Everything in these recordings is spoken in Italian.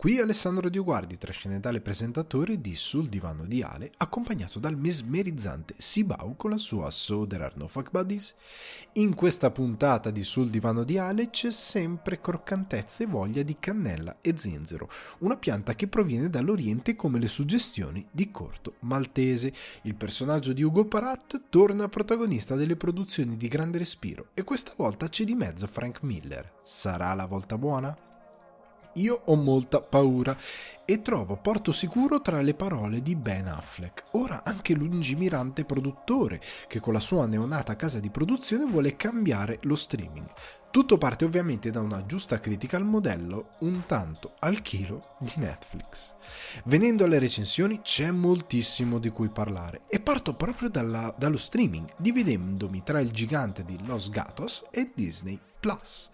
Qui Alessandro Dioguardi, trascendentale presentatore di Sul divano di Ale, accompagnato dal mesmerizzante Sibau con la sua So There Are No Fuck Buddies. In questa puntata di Sul divano di Ale c'è sempre croccantezza e voglia di cannella e zenzero, una pianta che proviene dall'Oriente come le suggestioni di Corto Maltese. Il personaggio di Ugo Parat torna protagonista delle produzioni di grande respiro e questa volta c'è di mezzo Frank Miller. Sarà la volta buona? Io ho molta paura e trovo porto sicuro tra le parole di Ben Affleck, ora anche lungimirante produttore, che con la sua neonata casa di produzione vuole cambiare lo streaming. Tutto parte ovviamente da una giusta critica al modello un tanto al chilo di Netflix. Venendo alle recensioni c'è moltissimo di cui parlare e parto proprio dalla, dallo streaming, dividendomi tra il gigante di Los Gatos e Disney Plus.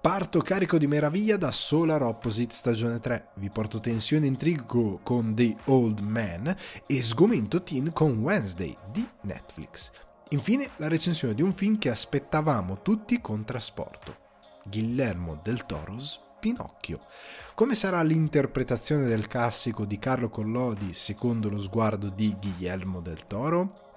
Parto carico di meraviglia da Solar Opposite stagione 3, vi porto tensione e intrigo con The Old Man e sgomento teen con Wednesday di Netflix. Infine la recensione di un film che aspettavamo tutti con trasporto, Guillermo del Toro's Pinocchio. Come sarà l'interpretazione del classico di Carlo Collodi secondo lo sguardo di Guillermo del Toro?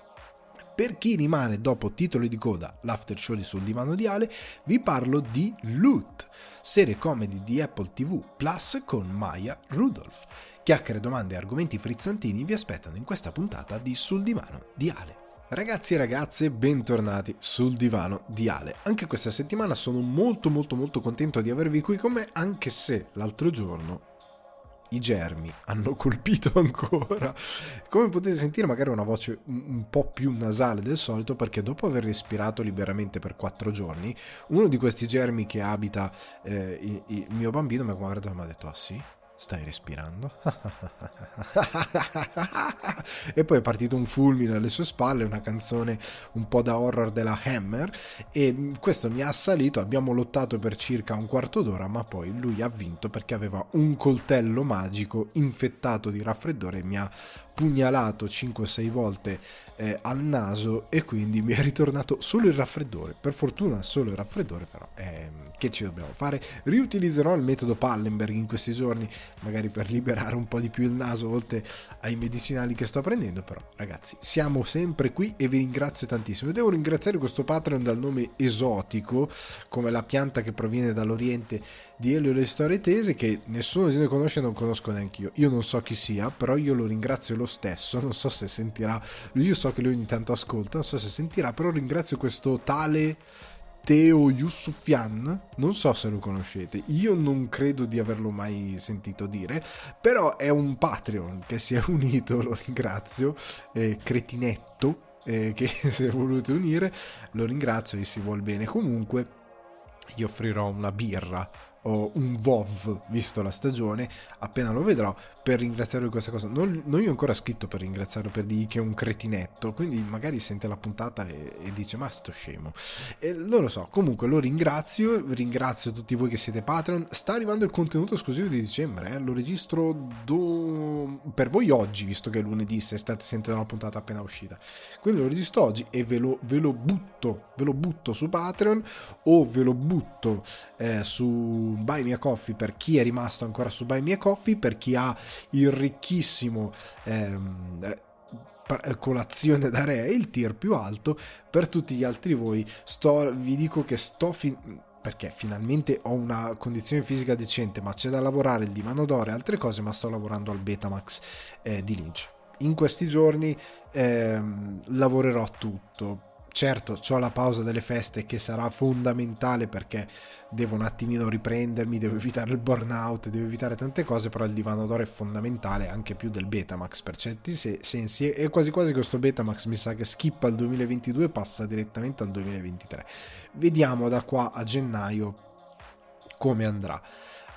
Per chi rimane dopo titoli di coda, l'after show di sul divano di Ale, vi parlo di Loot, serie comedy di Apple TV Plus con Maya Rudolph. Chiacchiere, domande e argomenti frizzantini vi aspettano in questa puntata di Sul divano di Ale. Ragazzi e ragazze, bentornati sul divano di Ale. Anche questa settimana sono molto molto molto contento di avervi qui con me, anche se l'altro giorno i germi hanno colpito ancora. Come potete sentire, magari una voce un, po' più nasale del solito, perché dopo aver respirato liberamente per quattro giorni, uno di questi germi che abita eh, il, il, mio bambino mi ha guardato e mi ha detto: Ah sì? Stai respirando? e poi è partito un fulmine alle sue spalle, una canzone un po' da horror della Hammer e questo mi ha assalito, abbiamo lottato per circa un quarto d'ora, ma poi lui ha vinto perché aveva un coltello magico infettato di raffreddore e mi ha pugnalato 5-6 volte eh, al naso e quindi mi è ritornato solo il raffreddore. Per fortuna solo il raffreddore, però eh, che ci dobbiamo fare? Riutilizzerò il metodo Pallenberg in questi giorni, magari per liberare un po' di più il naso oltre ai medicinali che sto prendendo, però ragazzi, siamo sempre qui e vi ringrazio tantissimo. E devo ringraziare questo Patreon dal nome esotico, come la pianta che proviene dall'Oriente di Elio le storie tese, che nessuno di noi conosce e non conosco neanche io. Io non so chi sia, però io lo ringrazio lo stesso, non so se sentirà, io so che lui ogni tanto ascolta, non so se sentirà, però ringrazio questo tale Teo Yusufian, non so se lo conoscete, io non credo di averlo mai sentito dire, però è un Patreon che si è unito, lo ringrazio, eh, cretinetto eh, che si è voluto unire, lo ringrazio e si vuol bene. Comunque, gli offrirò una birra o un WoW, visto la stagione, appena lo vedrò, per ringraziarlo di questa cosa. Non, non io ancora scritto per ringraziarlo, per dire che è un cretinetto, quindi magari sente la puntata e, e dice ma sto scemo. E non lo so, comunque lo ringrazio, ringrazio tutti voi che siete Patreon. Sta arrivando il contenuto esclusivo di dicembre, eh? lo registro do... per voi oggi, visto che è lunedì, se state sentendo la puntata appena uscita. Quindi lo registro oggi e ve lo, ve lo butto, ve lo butto su Patreon o ve lo butto eh, su Buy Me a Coffee per chi è rimasto ancora su Buy Me a Coffee, per chi ha il ricchissimo ehm, eh, colazione da re, il tier più alto, per tutti gli altri voi sto, vi dico che sto... Fin- perché finalmente ho una condizione fisica decente, ma c'è da lavorare il divano d'oro e altre cose, ma sto lavorando al Betamax eh, di Lynch. In questi giorni ehm, lavorerò tutto Certo, ho la pausa delle feste che sarà fondamentale perché devo un attimino riprendermi, devo evitare il burnout, devo evitare tante cose, però il divano d'oro è fondamentale anche più del Betamax per certi sensi e quasi quasi questo Betamax mi sa che skippa il 2022 e passa direttamente al 2023. Vediamo da qua a gennaio come andrà.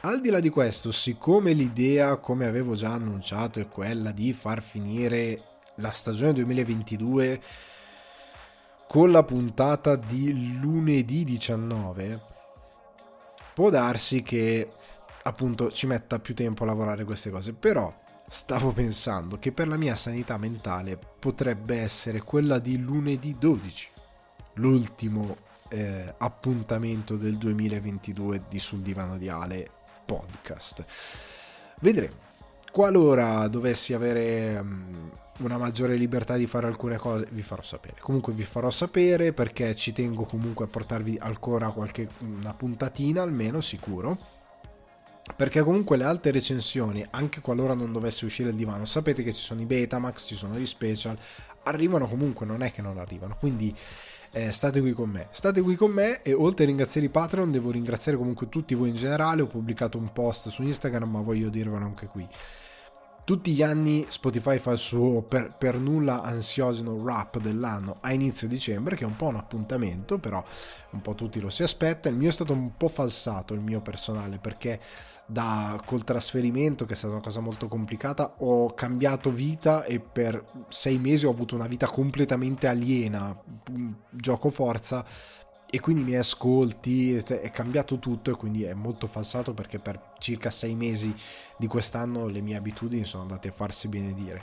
Al di là di questo, siccome l'idea, come avevo già annunciato, è quella di far finire la stagione 2022 con la puntata di lunedì 19 può darsi che appunto ci metta più tempo a lavorare queste cose però stavo pensando che per la mia sanità mentale potrebbe essere quella di lunedì 12 l'ultimo eh, appuntamento del 2022 di Sul Divano di Ale podcast. Vedremo. Qualora dovessi avere um, una maggiore libertà di fare alcune cose, vi farò sapere. Comunque vi farò sapere perché ci tengo comunque a portarvi ancora qualche una puntatina almeno sicuro. Perché comunque le altre recensioni, anche qualora non dovesse uscire il divano, sapete che ci sono i Betamax, ci sono gli special, arrivano comunque, non è che non arrivano. Quindi eh, state qui con me. State qui con me e oltre a ringraziare i Patreon devo ringraziare comunque tutti voi in generale. Ho pubblicato un post su Instagram ma voglio dirvelo anche qui. Tutti gli anni Spotify fa il suo per, per nulla ansiosino rap dell'anno a inizio dicembre, che è un po' un appuntamento, però un po' tutti lo si aspetta. Il mio è stato un po' falsato, il mio personale, perché da, col trasferimento, che è stata una cosa molto complicata, ho cambiato vita e per sei mesi ho avuto una vita completamente aliena, gioco forza, e quindi i miei ascolti, è cambiato tutto e quindi è molto falsato perché per circa sei mesi di quest'anno le mie abitudini sono andate a farsi benedire.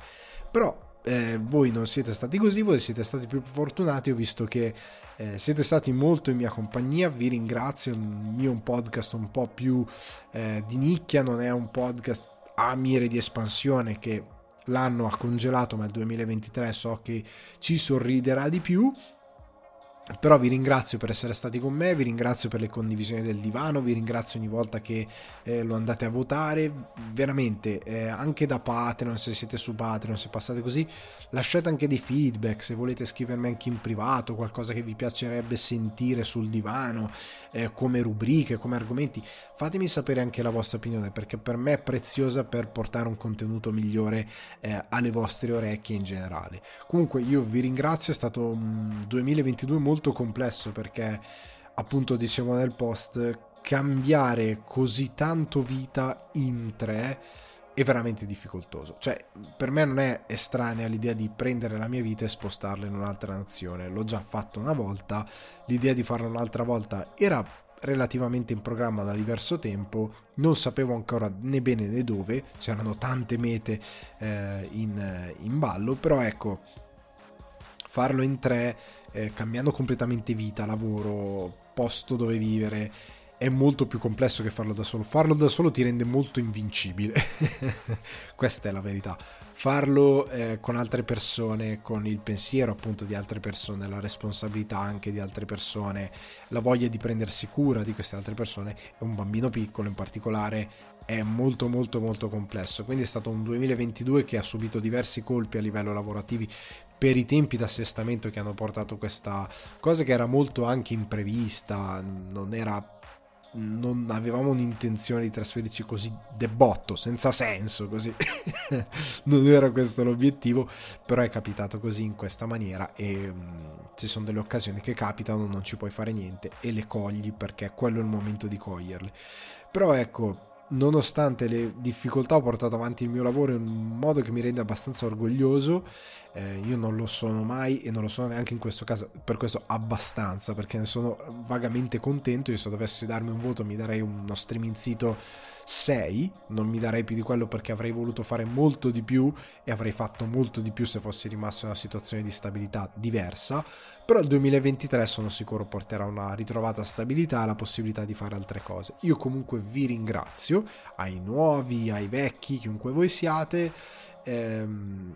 Però eh, voi non siete stati così, voi siete stati più fortunati, ho visto che eh, siete stati molto in mia compagnia, vi ringrazio, il mio è un podcast un po' più eh, di nicchia, non è un podcast a mire di espansione che l'anno ha congelato, ma il 2023 so che ci sorriderà di più però vi ringrazio per essere stati con me, vi ringrazio per le condivisioni del divano, vi ringrazio ogni volta che eh, lo andate a votare, veramente eh, anche da Patreon, se siete su Patreon, se passate così, lasciate anche dei feedback, se volete scrivermi anche in privato, qualcosa che vi piacerebbe sentire sul divano, eh, come rubriche, come argomenti, fatemi sapere anche la vostra opinione perché per me è preziosa per portare un contenuto migliore eh, alle vostre orecchie in generale. Comunque io vi ringrazio, è stato un 2022 molto molto complesso perché appunto dicevo nel post cambiare così tanto vita in tre è veramente difficoltoso. Cioè, per me non è estranea l'idea di prendere la mia vita e spostarla in un'altra nazione. L'ho già fatto una volta, l'idea di farla un'altra volta era relativamente in programma da diverso tempo, non sapevo ancora né bene né dove, c'erano tante mete eh, in, in ballo, però ecco, farlo in tre eh, cambiando completamente vita, lavoro, posto dove vivere, è molto più complesso che farlo da solo. Farlo da solo ti rende molto invincibile. Questa è la verità. Farlo eh, con altre persone, con il pensiero appunto di altre persone, la responsabilità anche di altre persone, la voglia di prendersi cura di queste altre persone, e un bambino piccolo in particolare, è molto molto molto complesso. Quindi è stato un 2022 che ha subito diversi colpi a livello lavorativi per i tempi d'assestamento che hanno portato questa cosa che era molto anche imprevista, non era non avevamo un'intenzione di trasferirci così debotto, senza senso, così non era questo l'obiettivo, però è capitato così in questa maniera e ci sono delle occasioni che capitano, non ci puoi fare niente e le cogli perché quello è il momento di coglierle. Però ecco, nonostante le difficoltà ho portato avanti il mio lavoro in un modo che mi rende abbastanza orgoglioso. Eh, io non lo sono mai e non lo sono neanche in questo caso per questo abbastanza perché ne sono vagamente contento. Io se dovessi darmi un voto mi darei uno streaming sito 6 non mi darei più di quello perché avrei voluto fare molto di più e avrei fatto molto di più se fossi rimasto in una situazione di stabilità diversa. Però il 2023 sono sicuro porterà una ritrovata stabilità e la possibilità di fare altre cose. Io comunque vi ringrazio ai nuovi ai vecchi chiunque voi siate ehm,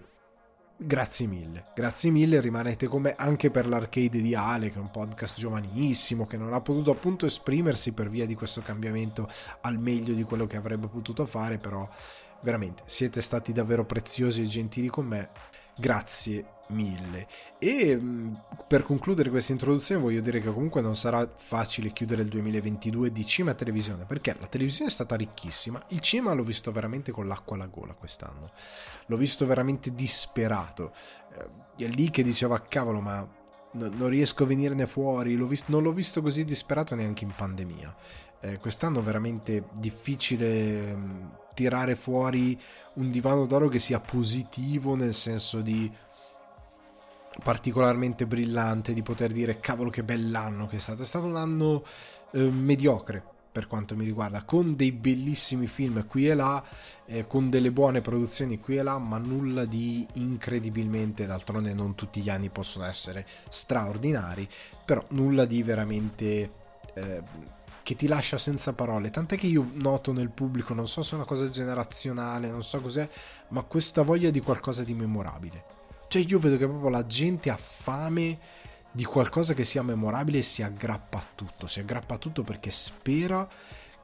Grazie mille, grazie mille, rimanete con me anche per l'arcade di Ale, che è un podcast giovanissimo, che non ha potuto appunto esprimersi per via di questo cambiamento al meglio di quello che avrebbe potuto fare, però veramente siete stati davvero preziosi e gentili con me. Grazie 1000. E mm, per concludere questa introduzione voglio dire che comunque non sarà facile chiudere il 2022 di cinema e televisione, perché la televisione è stata ricchissima, il cinema l'ho visto veramente con l'acqua alla gola quest'anno, l'ho visto veramente disperato, eh, è lì che diceva cavolo ma non riesco a venirne fuori, l'ho visto, non l'ho visto così disperato neanche in pandemia. Eh, quest'anno è veramente difficile mm, tirare fuori un divano d'oro che sia positivo nel senso di particolarmente brillante di poter dire cavolo che bell'anno che è stato. È stato un anno eh, mediocre, per quanto mi riguarda, con dei bellissimi film qui e là, eh, con delle buone produzioni qui e là, ma nulla di incredibilmente, d'altronde non tutti gli anni possono essere straordinari, però nulla di veramente eh, che ti lascia senza parole. Tant'è che io noto nel pubblico, non so se è una cosa generazionale, non so cos'è, ma questa voglia di qualcosa di memorabile. Cioè io vedo che proprio la gente ha fame di qualcosa che sia memorabile e si aggrappa a tutto, si aggrappa a tutto perché spera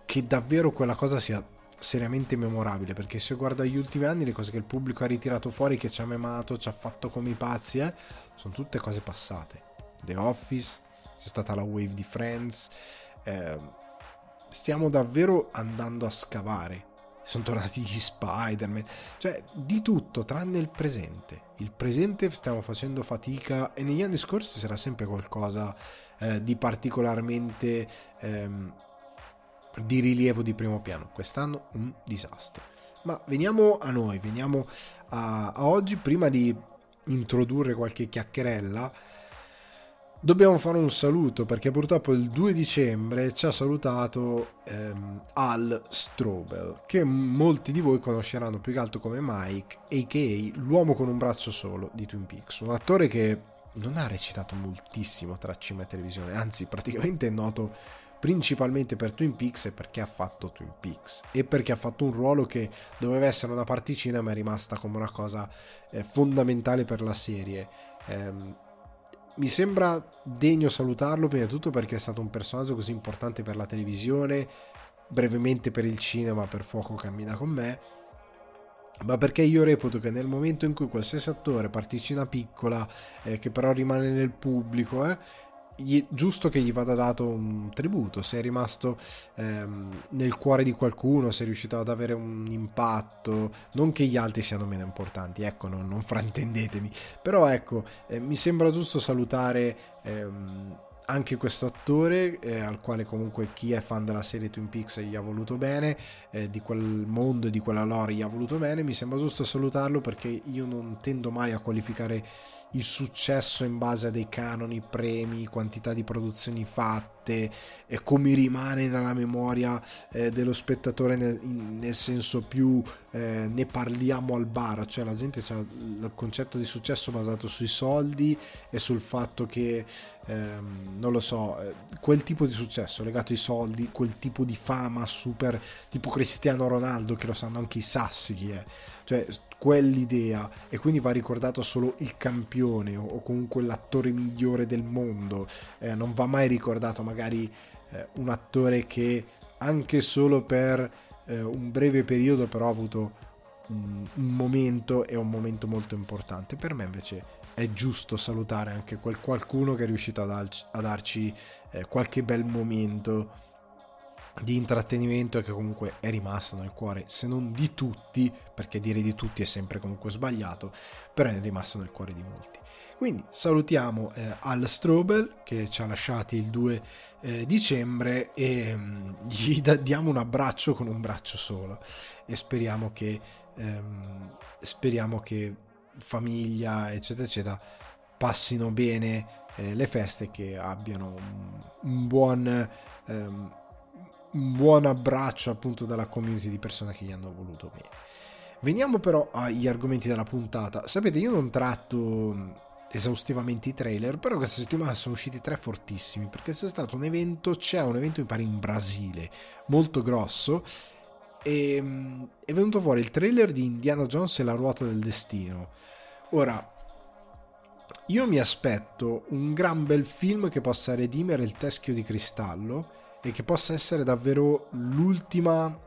che davvero quella cosa sia seriamente memorabile. Perché se guardo gli ultimi anni le cose che il pubblico ha ritirato fuori che ci ha memato, ci ha fatto come i pazzi eh, sono tutte cose passate. The Office c'è stata la wave di Friends eh, stiamo davvero andando a scavare sono tornati gli Spider-Man, cioè di tutto tranne il presente. Il presente stiamo facendo fatica e negli anni scorsi c'era sempre qualcosa eh, di particolarmente ehm, di rilievo di primo piano. Quest'anno un disastro. Ma veniamo a noi, veniamo a, a oggi prima di introdurre qualche chiacchierella Dobbiamo fare un saluto perché purtroppo il 2 dicembre ci ha salutato ehm, Al Strobel, che molti di voi conosceranno più che altro come Mike, a.k.a. l'uomo con un braccio solo di Twin Peaks, un attore che non ha recitato moltissimo tra cinema e televisione, anzi praticamente è noto principalmente per Twin Peaks e perché ha fatto Twin Peaks e perché ha fatto un ruolo che doveva essere una particina ma è rimasta come una cosa eh, fondamentale per la serie. Eh, mi sembra degno salutarlo prima di tutto perché è stato un personaggio così importante per la televisione, brevemente per il cinema, per fuoco cammina con me, ma perché io reputo che nel momento in cui qualsiasi attore particina piccola, eh, che però rimane nel pubblico, eh, gli, giusto che gli vada dato un tributo, se è rimasto ehm, nel cuore di qualcuno, se è riuscito ad avere un impatto, non che gli altri siano meno importanti, ecco, non, non fraintendetemi, però ecco, eh, mi sembra giusto salutare... Ehm, anche questo attore eh, al quale comunque chi è fan della serie Twin Peaks gli ha voluto bene eh, di quel mondo e di quella lore gli ha voluto bene mi sembra giusto salutarlo perché io non tendo mai a qualificare il successo in base a dei canoni, premi, quantità di produzioni fatte e come rimane nella memoria eh, dello spettatore nel, in, nel senso più eh, ne parliamo al bar, cioè la gente ha il concetto di successo basato sui soldi e sul fatto che ehm, non lo so, eh, quel tipo di successo legato ai soldi, quel tipo di fama super tipo Cristiano Ronaldo che lo sanno anche i sassi chi è, cioè quell'idea e quindi va ricordato solo il campione o, comunque l'attore migliore del mondo, eh, non va mai ricordato magari eh, un attore che anche solo per eh, un breve periodo però ha avuto un, un momento e un momento molto importante. Per me invece è giusto salutare anche quel qualcuno che è riuscito a, darci, a darci eh, qualche bel momento di intrattenimento che comunque è rimasto nel cuore, se non di tutti, perché dire di tutti è sempre comunque sbagliato, però è rimasto nel cuore di molti. Quindi salutiamo eh, Al Strobel che ci ha lasciati il 2 eh, dicembre e mh, gli da- diamo un abbraccio con un braccio solo e speriamo che, ehm, speriamo che famiglia eccetera eccetera passino bene eh, le feste che abbiano un, un buon ehm, un buon abbraccio appunto dalla community di persone che gli hanno voluto bene. Veniamo però agli argomenti della puntata. Sapete, io non tratto esaustivamente i trailer, però questa settimana sono usciti tre fortissimi perché c'è stato un evento, c'è un evento mi pare in Brasile, molto grosso e mm, è venuto fuori il trailer di Indiana Jones e la ruota del destino. Ora, io mi aspetto un gran bel film che possa redimere il teschio di cristallo e che possa essere davvero l'ultima,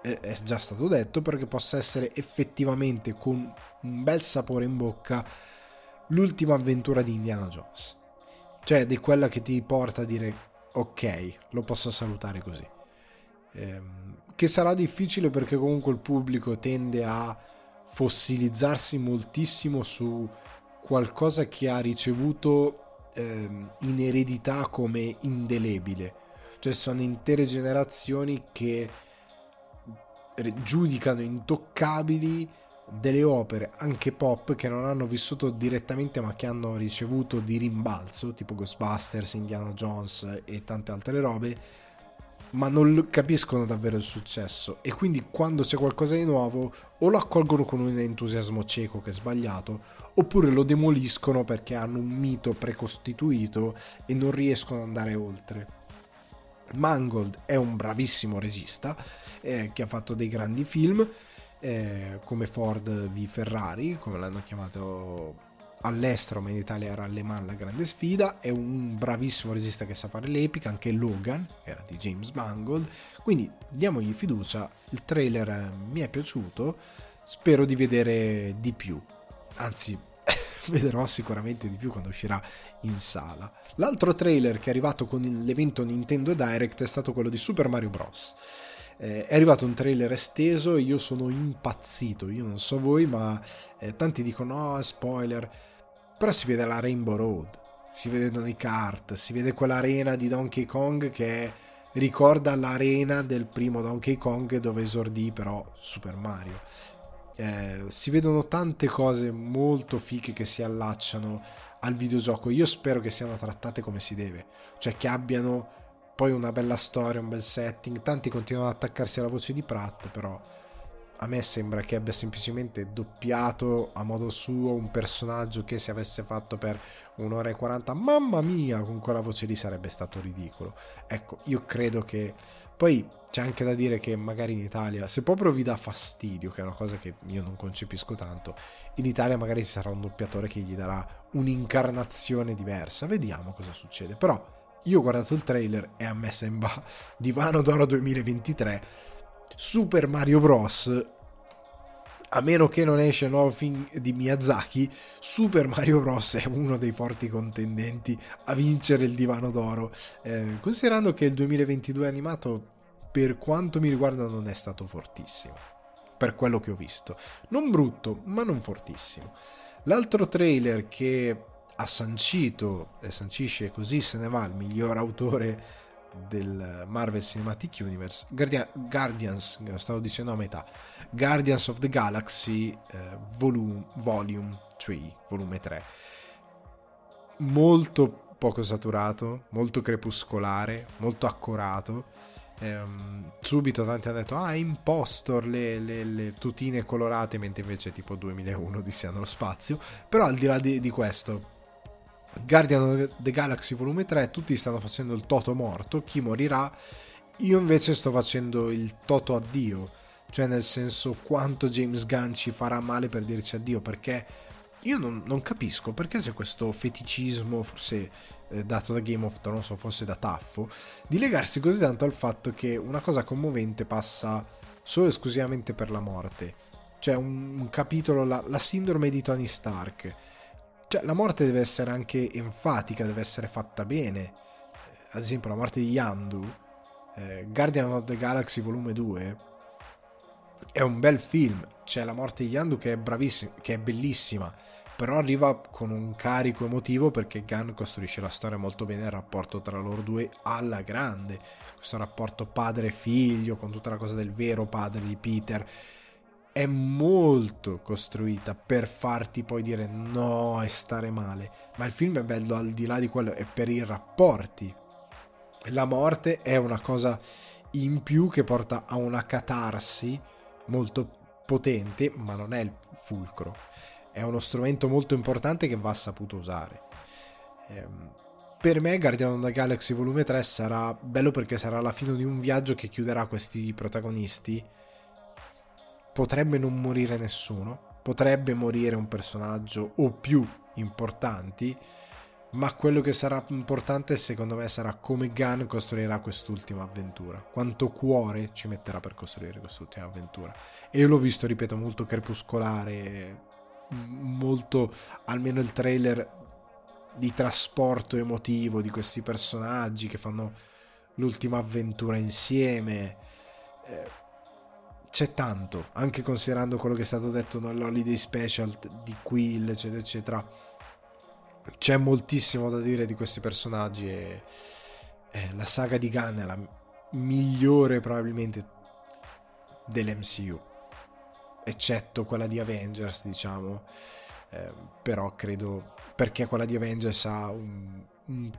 è già stato detto, però che possa essere effettivamente con un bel sapore in bocca l'ultima avventura di Indiana Jones. Cioè di quella che ti porta a dire ok, lo posso salutare così. Ehm, che sarà difficile perché comunque il pubblico tende a fossilizzarsi moltissimo su qualcosa che ha ricevuto ehm, in eredità come indelebile cioè sono intere generazioni che giudicano intoccabili delle opere anche pop che non hanno vissuto direttamente ma che hanno ricevuto di rimbalzo tipo Ghostbusters, Indiana Jones e tante altre robe ma non capiscono davvero il successo e quindi quando c'è qualcosa di nuovo o lo accolgono con un entusiasmo cieco che è sbagliato oppure lo demoliscono perché hanno un mito precostituito e non riescono ad andare oltre. Mangold è un bravissimo regista eh, che ha fatto dei grandi film eh, come Ford v Ferrari, come l'hanno chiamato all'estero, ma in Italia era Le Mans la grande sfida. È un bravissimo regista che sa fare l'epica, anche Logan era di James Mangold. Quindi diamogli fiducia. Il trailer mi è piaciuto, spero di vedere di più. Anzi, vedrò sicuramente di più quando uscirà in sala. L'altro trailer che è arrivato con l'evento Nintendo Direct è stato quello di Super Mario Bros. Eh, è arrivato un trailer esteso e io sono impazzito, io non so voi, ma eh, tanti dicono no, spoiler, però si vede la Rainbow Road, si vedono i kart, si vede quell'arena di Donkey Kong che ricorda l'arena del primo Donkey Kong dove esordì però Super Mario eh, si vedono tante cose molto fiche che si allacciano al videogioco. Io spero che siano trattate come si deve, cioè che abbiano poi una bella storia, un bel setting. Tanti continuano ad attaccarsi alla voce di Pratt, però a me sembra che abbia semplicemente doppiato a modo suo un personaggio che se avesse fatto per un'ora e 40, mamma mia, con quella voce lì sarebbe stato ridicolo. Ecco, io credo che poi c'è anche da dire che magari in Italia, se proprio vi dà fastidio, che è una cosa che io non concepisco tanto, in Italia magari ci sarà un doppiatore che gli darà un'incarnazione diversa. Vediamo cosa succede. Però io ho guardato il trailer e a me sembra Divano d'Oro 2023 Super Mario Bros. A meno che non esce il nuovo film di Miyazaki, Super Mario Bros. è uno dei forti contendenti a vincere il divano d'oro. Eh, considerando che il 2022 animato per quanto mi riguarda non è stato fortissimo, per quello che ho visto. Non brutto, ma non fortissimo. L'altro trailer che ha sancito, e sancisce così se ne va, il miglior autore del Marvel Cinematic Universe, Guardian, Guardians, stavo dicendo a metà, Guardians of the Galaxy eh, volume, volume 3, volume 3. Molto poco saturato, molto crepuscolare, molto accorato ehm, subito tanti hanno detto ah impostor le, le, le, tutine colorate mentre invece tipo 2001 Odissea nello spazio però al di là di, di questo Guardian of the Galaxy volume 3 tutti stanno facendo il toto morto chi morirà io invece sto facendo il toto addio cioè nel senso quanto James Gunn ci farà male per dirci addio perché io non, non capisco perché c'è questo feticismo forse eh, dato da Game of Thrones o forse da Taffo, di legarsi così tanto al fatto che una cosa commovente passa solo e esclusivamente per la morte. C'è un, un capitolo, la, la, sindrome di Tony Stark. Cioè, la morte deve essere anche enfatica, deve essere fatta bene. Eh, ad esempio, la morte di Yandu, eh, Guardian of the Galaxy Volume 2, è un bel film. C'è la morte di Yandu che è bravissima, che è bellissima però arriva con un carico emotivo perché Gunn costruisce la storia molto bene il rapporto tra loro due alla grande questo rapporto padre-figlio con tutta la cosa del vero padre di Peter è molto costruita per farti poi dire no e stare male ma il film è bello al di là di quello è per i rapporti la morte è una cosa in più che porta a una catarsi molto potente ma non è il fulcro è uno strumento molto importante che va saputo usare. Ehm, per me Guardian of the Galaxy Volume 3 sarà bello perché sarà la fine di un viaggio che chiuderà questi protagonisti. Potrebbe non morire nessuno, potrebbe morire un personaggio o più importanti, ma quello che sarà importante secondo me sarà come Gunn costruirà quest'ultima avventura, quanto cuore ci metterà per costruire quest'ultima avventura. E io l'ho visto, ripeto, molto crepuscolare, molto, almeno il trailer di trasporto emotivo di questi personaggi che fanno l'ultima avventura insieme. Eh, c'è tanto, anche considerando quello che è stato detto nell'Holiday Special di Quill, eccetera, eccetera. C'è moltissimo da dire di questi personaggi e eh, la saga di Gunn è la migliore probabilmente dell'MCU eccetto quella di Avengers, diciamo. Eh, però credo perché quella di Avengers ha un, un,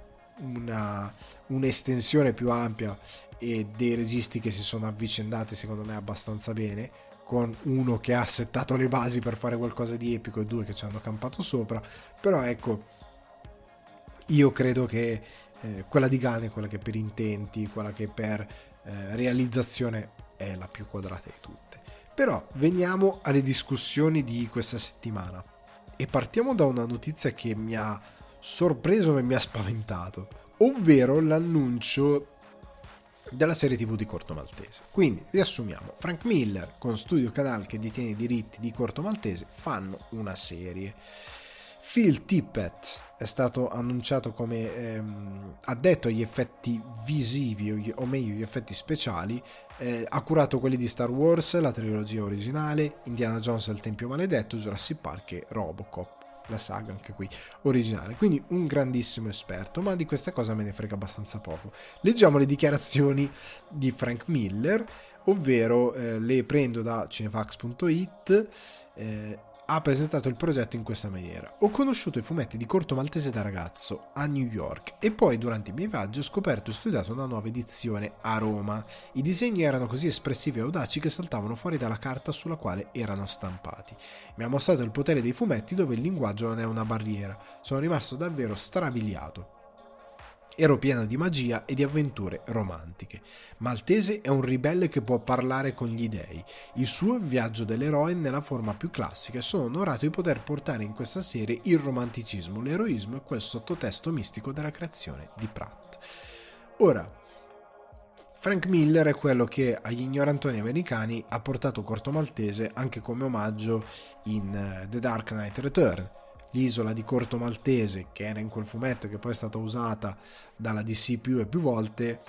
una, un'estensione più ampia e dei registi che si sono avvicendati secondo me abbastanza bene con uno che ha settato le basi per fare qualcosa di epico e due che ci hanno campato sopra. Però ecco io credo che eh, quella di è quella che per intenti quella che per eh, realizzazione è la più quadrata di tutte. Però veniamo alle discussioni di questa settimana. E partiamo da una notizia che mi ha sorpreso e mi ha spaventato ovvero l'annuncio della serie tv di Corto Maltese. Quindi riassumiamo, Frank Miller con Studio Canal che detiene i diritti di Corto Maltese fanno una serie. Phil Tippett è stato annunciato come ehm, addetto agli effetti visivi o meglio gli effetti speciali, eh, ha curato quelli di Star Wars, la trilogia originale, Indiana Jones e il Tempio Maledetto, Jurassic Park e Robocop la saga anche qui originale. Quindi un grandissimo esperto, ma di questa cosa me ne frega abbastanza poco. Leggiamo le dichiarazioni di Frank Miller, ovvero eh, le prendo da cinefax.it. Eh, ha presentato il progetto in questa maniera. Ho conosciuto i fumetti di Corto Maltese da ragazzo a New York e poi durante i miei viaggi ho scoperto e studiato una nuova edizione a Roma. I disegni erano così espressivi e audaci che saltavano fuori dalla carta sulla quale erano stampati. Mi ha mostrato il potere dei fumetti dove il linguaggio non è una barriera. Sono rimasto davvero strabiliato. Ero pieno di magia e di avventure romantiche. Maltese è un ribelle che può parlare con gli dei. Il suo viaggio dell'eroe nella forma più classica e sono onorato di poter portare in questa serie il romanticismo, l'eroismo e quel sottotesto mistico della creazione di Pratt. Ora, Frank Miller è quello che agli ignorantoni americani ha portato Corto Maltese anche come omaggio in eh, The Dark Knight Return l'isola di Corto Maltese, che era in quel fumetto che poi è stata usata dalla DC più e più volte,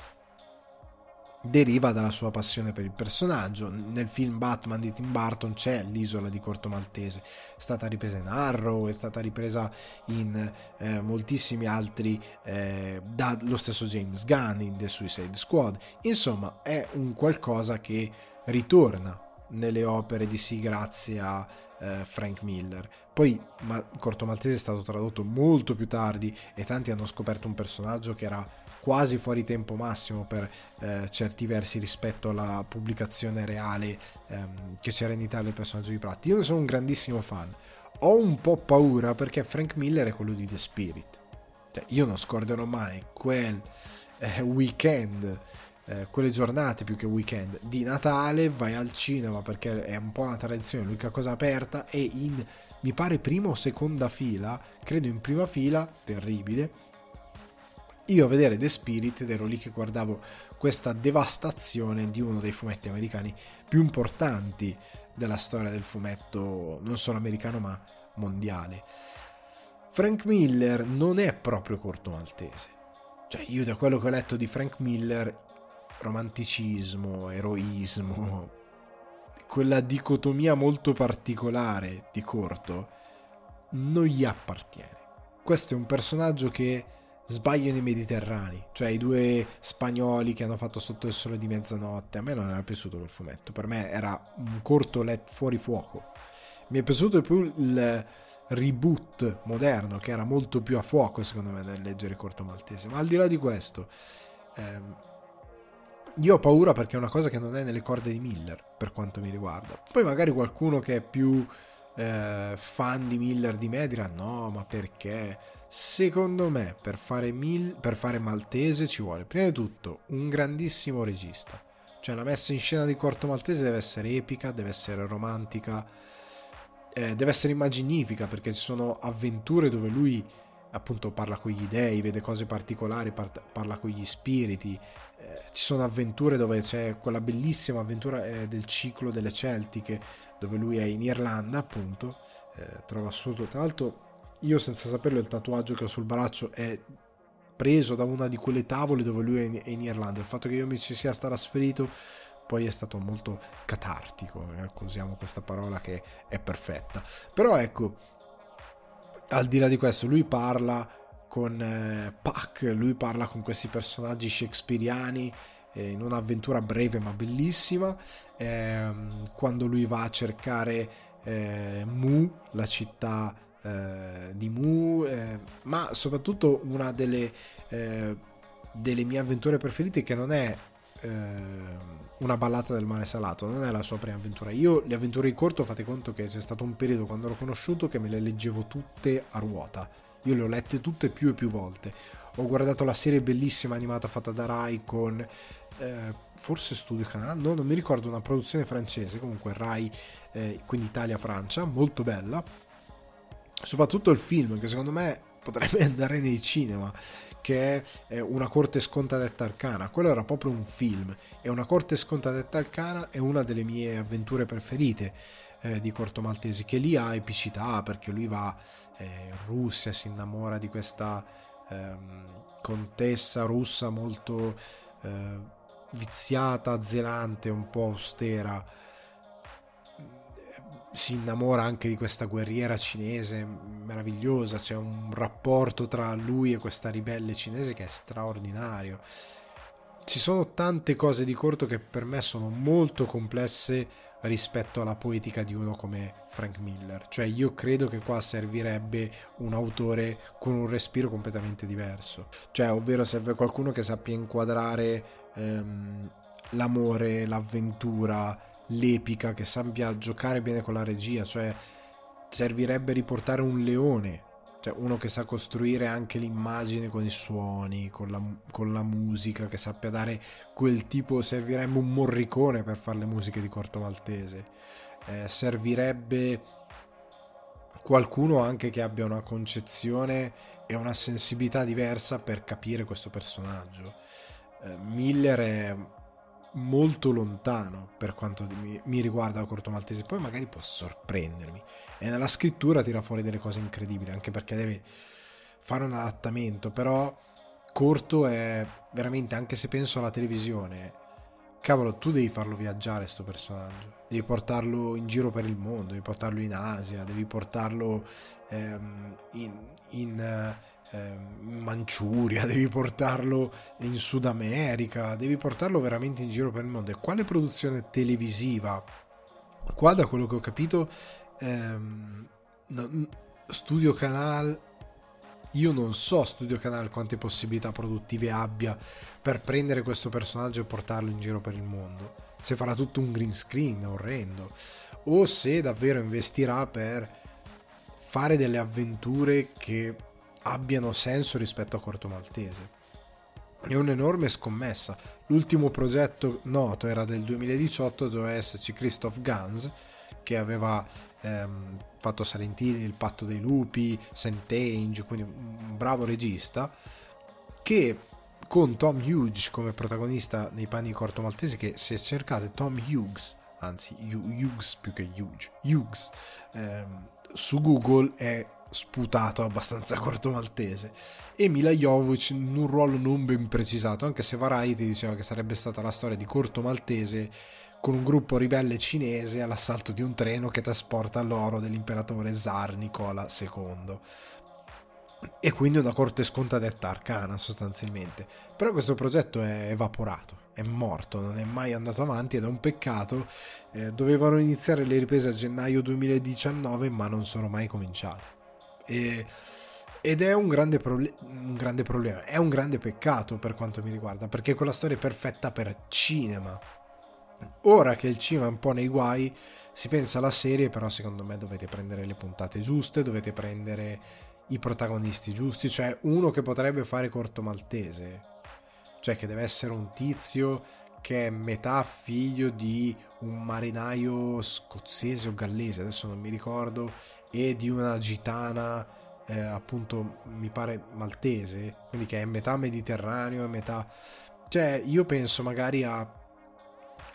deriva dalla sua passione per il personaggio. Nel film Batman di Tim Burton c'è l'isola di Corto Maltese, è stata ripresa in Arrow, è stata ripresa in eh, moltissimi altri eh, dallo stesso James Gunn in The Suicide Squad. Insomma, è un qualcosa che ritorna nelle opere di sì grazie a eh, Frank Miller. Poi ma, Corto Maltese è stato tradotto molto più tardi e tanti hanno scoperto un personaggio che era quasi fuori tempo massimo per eh, certi versi rispetto alla pubblicazione reale ehm, che c'era in Italia del personaggio di Pratt. Io ne sono un grandissimo fan. Ho un po' paura perché Frank Miller è quello di The Spirit. Cioè, io non scorderò mai quel eh, weekend eh, quelle giornate più che weekend di Natale vai al cinema perché è un po' una tradizione, l'unica cosa aperta e in mi pare prima o seconda fila, credo in prima fila, terribile. Io a vedere The Spirit ed ero lì che guardavo questa devastazione di uno dei fumetti americani più importanti della storia del fumetto non solo americano ma mondiale. Frank Miller non è proprio corto maltese. Cioè, io da quello che ho letto di Frank Miller romanticismo, eroismo, quella dicotomia molto particolare di Corto non gli appartiene. Questo è un personaggio che sbagliano i mediterranei, cioè i due spagnoli che hanno fatto sotto il sole di mezzanotte. A me non era piaciuto quel fumetto, per me era un corto let fuori fuoco. Mi è piaciuto più il reboot moderno, che era molto più a fuoco secondo me nel leggere Corto Maltese. Ma al di là di questo, ehm, io ho paura perché è una cosa che non è nelle corde di Miller per quanto mi riguarda. Poi magari qualcuno che è più eh, fan di Miller di me dirà no, ma perché? Secondo me per fare, Mil- per fare Maltese ci vuole prima di tutto un grandissimo regista. Cioè la messa in scena di Corto Maltese deve essere epica, deve essere romantica, eh, deve essere immaginifica perché ci sono avventure dove lui appunto parla con gli dei, vede cose particolari, parla con gli spiriti, ci sono avventure dove c'è quella bellissima avventura eh, del ciclo delle Celtiche, dove lui è in Irlanda, appunto, eh, trova assurdo. Tra l'altro, io senza saperlo, il tatuaggio che ho sul braccio è preso da una di quelle tavole dove lui è in, è in Irlanda. Il fatto che io mi ci sia trasferito poi è stato molto catartico, ecco, usiamo questa parola che è perfetta. Però ecco, al di là di questo, lui parla con eh, Puck, lui parla con questi personaggi shakespeariani eh, in un'avventura breve ma bellissima, eh, quando lui va a cercare eh, Mu, la città eh, di Mu, eh, ma soprattutto una delle, eh, delle, mie avventure preferite che non è eh, una ballata del mare salato, non è la sua prima avventura. Io le avventure di corto fate conto che c'è stato un periodo quando l'ho conosciuto che me le leggevo tutte a ruota. Io le ho lette tutte più e più volte. Ho guardato la serie bellissima animata fatta da Rai con eh, forse Studio Canal, no, non mi ricordo una produzione francese, comunque Rai, eh, quindi Italia-Francia, molto bella. Soprattutto il film che secondo me potrebbe andare nei cinema che è Una corte sconta detta arcana. Quello era proprio un film e Una corte sconta detta arcana è una delle mie avventure preferite eh, di Corto Maltesi, che lì ha epicità perché lui va eh, Russia, si innamora di questa ehm, contessa russa molto eh, viziata, zelante, un po' austera si innamora anche di questa guerriera cinese meravigliosa, c'è un rapporto tra lui e questa ribelle cinese che è straordinario. Ci sono tante cose di corto che per me sono molto complesse rispetto alla poetica di uno come Frank Miller. Cioè io credo che qua servirebbe un autore con un respiro completamente diverso. Cioè, ovvero serve qualcuno che sappia inquadrare ehm, l'amore, l'avventura, l'epica, che sappia giocare bene con la regia, cioè servirebbe riportare un leone, cioè uno che sa costruire anche l'immagine con i suoni, con la, con la musica, che sappia dare quel tipo, servirebbe un morricone per fare le musiche di Corto Maltese, eh, servirebbe qualcuno anche che abbia una concezione e una sensibilità diversa per capire questo personaggio. Eh, Miller è molto lontano per quanto mi, mi riguarda Corto Maltese, poi magari può sorprendermi. E nella scrittura tira fuori delle cose incredibili, anche perché deve fare un adattamento, però Corto è veramente, anche se penso alla televisione, cavolo, tu devi farlo viaggiare questo personaggio, devi portarlo in giro per il mondo, devi portarlo in Asia, devi portarlo ehm, in, in ehm, Manciuria, devi portarlo in Sud America, devi portarlo veramente in giro per il mondo. E quale produzione televisiva? Qua, da quello che ho capito, ehm, Studio Canal, io non so Studio Canal quante possibilità produttive abbia per prendere questo personaggio e portarlo in giro per il mondo. Se farà tutto un green screen orrendo, o se davvero investirà per fare delle avventure che abbiano senso rispetto a Corto Maltese. È un'enorme scommessa. L'ultimo progetto noto era del 2018, doveva esserci Christoph Gans, che aveva ehm, fatto Salentini, Il patto dei lupi, Saint quindi un bravo regista, che con Tom Hughes come protagonista nei panni di Corto Maltese, che se cercate Tom Hughes, anzi Hughes più che Hughes, Hughes ehm, su Google è sputato abbastanza corto maltese e Mila Jovovic in un ruolo non ben precisato anche se Variety diceva che sarebbe stata la storia di corto maltese con un gruppo ribelle cinese all'assalto di un treno che trasporta l'oro dell'imperatore zar Nicola II e quindi una corte sconta detta arcana sostanzialmente però questo progetto è evaporato è morto, non è mai andato avanti ed è un peccato. Eh, dovevano iniziare le riprese a gennaio 2019, ma non sono mai cominciate. E, ed è un grande, proble- un grande problema, è un grande peccato per quanto mi riguarda, perché quella storia è perfetta per cinema. Ora che il cinema è un po' nei guai, si pensa alla serie, però secondo me dovete prendere le puntate giuste, dovete prendere i protagonisti giusti, cioè uno che potrebbe fare corto maltese, cioè che deve essere un tizio che è metà figlio di un marinaio scozzese o gallese, adesso non mi ricordo, e di una gitana eh, appunto mi pare maltese, quindi che è metà mediterraneo e metà... Cioè io penso magari a...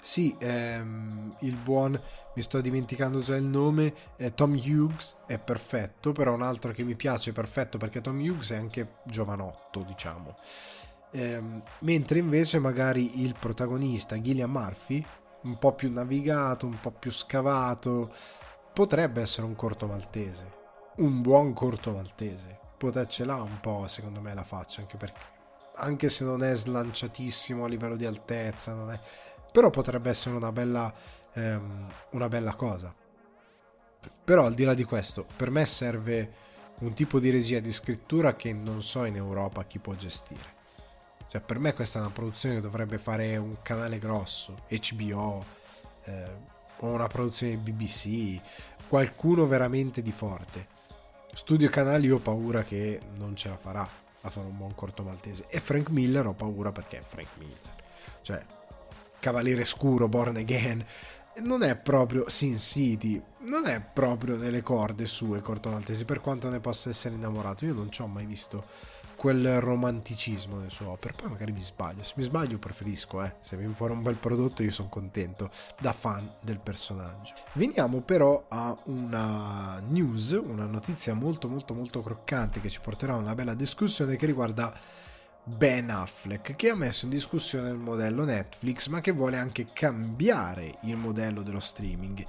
Sì, ehm, il buon, mi sto dimenticando già il nome, eh, Tom Hughes è perfetto, però un altro che mi piace perfetto perché Tom Hughes è anche giovanotto, diciamo. Ehm, mentre invece magari il protagonista, Gillian Murphy, un po' più navigato, un po' più scavato, potrebbe essere un corto maltese, un buon corto maltese. ce l'ha un po', secondo me, la faccia, anche perché anche se non è slanciatissimo a livello di altezza, è... però potrebbe essere una bella, ehm, una bella cosa. Però al di là di questo, per me serve un tipo di regia di scrittura che non so in Europa chi può gestire. Cioè, per me questa è una produzione che dovrebbe fare un canale grosso, HBO, eh, o una produzione BBC, qualcuno veramente di forte. Studio Canali ho paura che non ce la farà a fare un buon corto maltese. E Frank Miller ho paura perché è Frank Miller. Cioè, Cavaliere Scuro, Born Again, non è proprio Sin City, non è proprio nelle corde sue corto maltese, per quanto ne possa essere innamorato. Io non ci ho mai visto quel romanticismo nelle sue opere. Poi magari mi sbaglio. Se mi sbaglio, preferisco, eh. Se viene fuori un bel prodotto, io sono contento da fan del personaggio. Veniamo però a una news, una notizia molto, molto, molto croccante che ci porterà a una bella discussione che riguarda. Ben Affleck che ha messo in discussione il modello Netflix ma che vuole anche cambiare il modello dello streaming.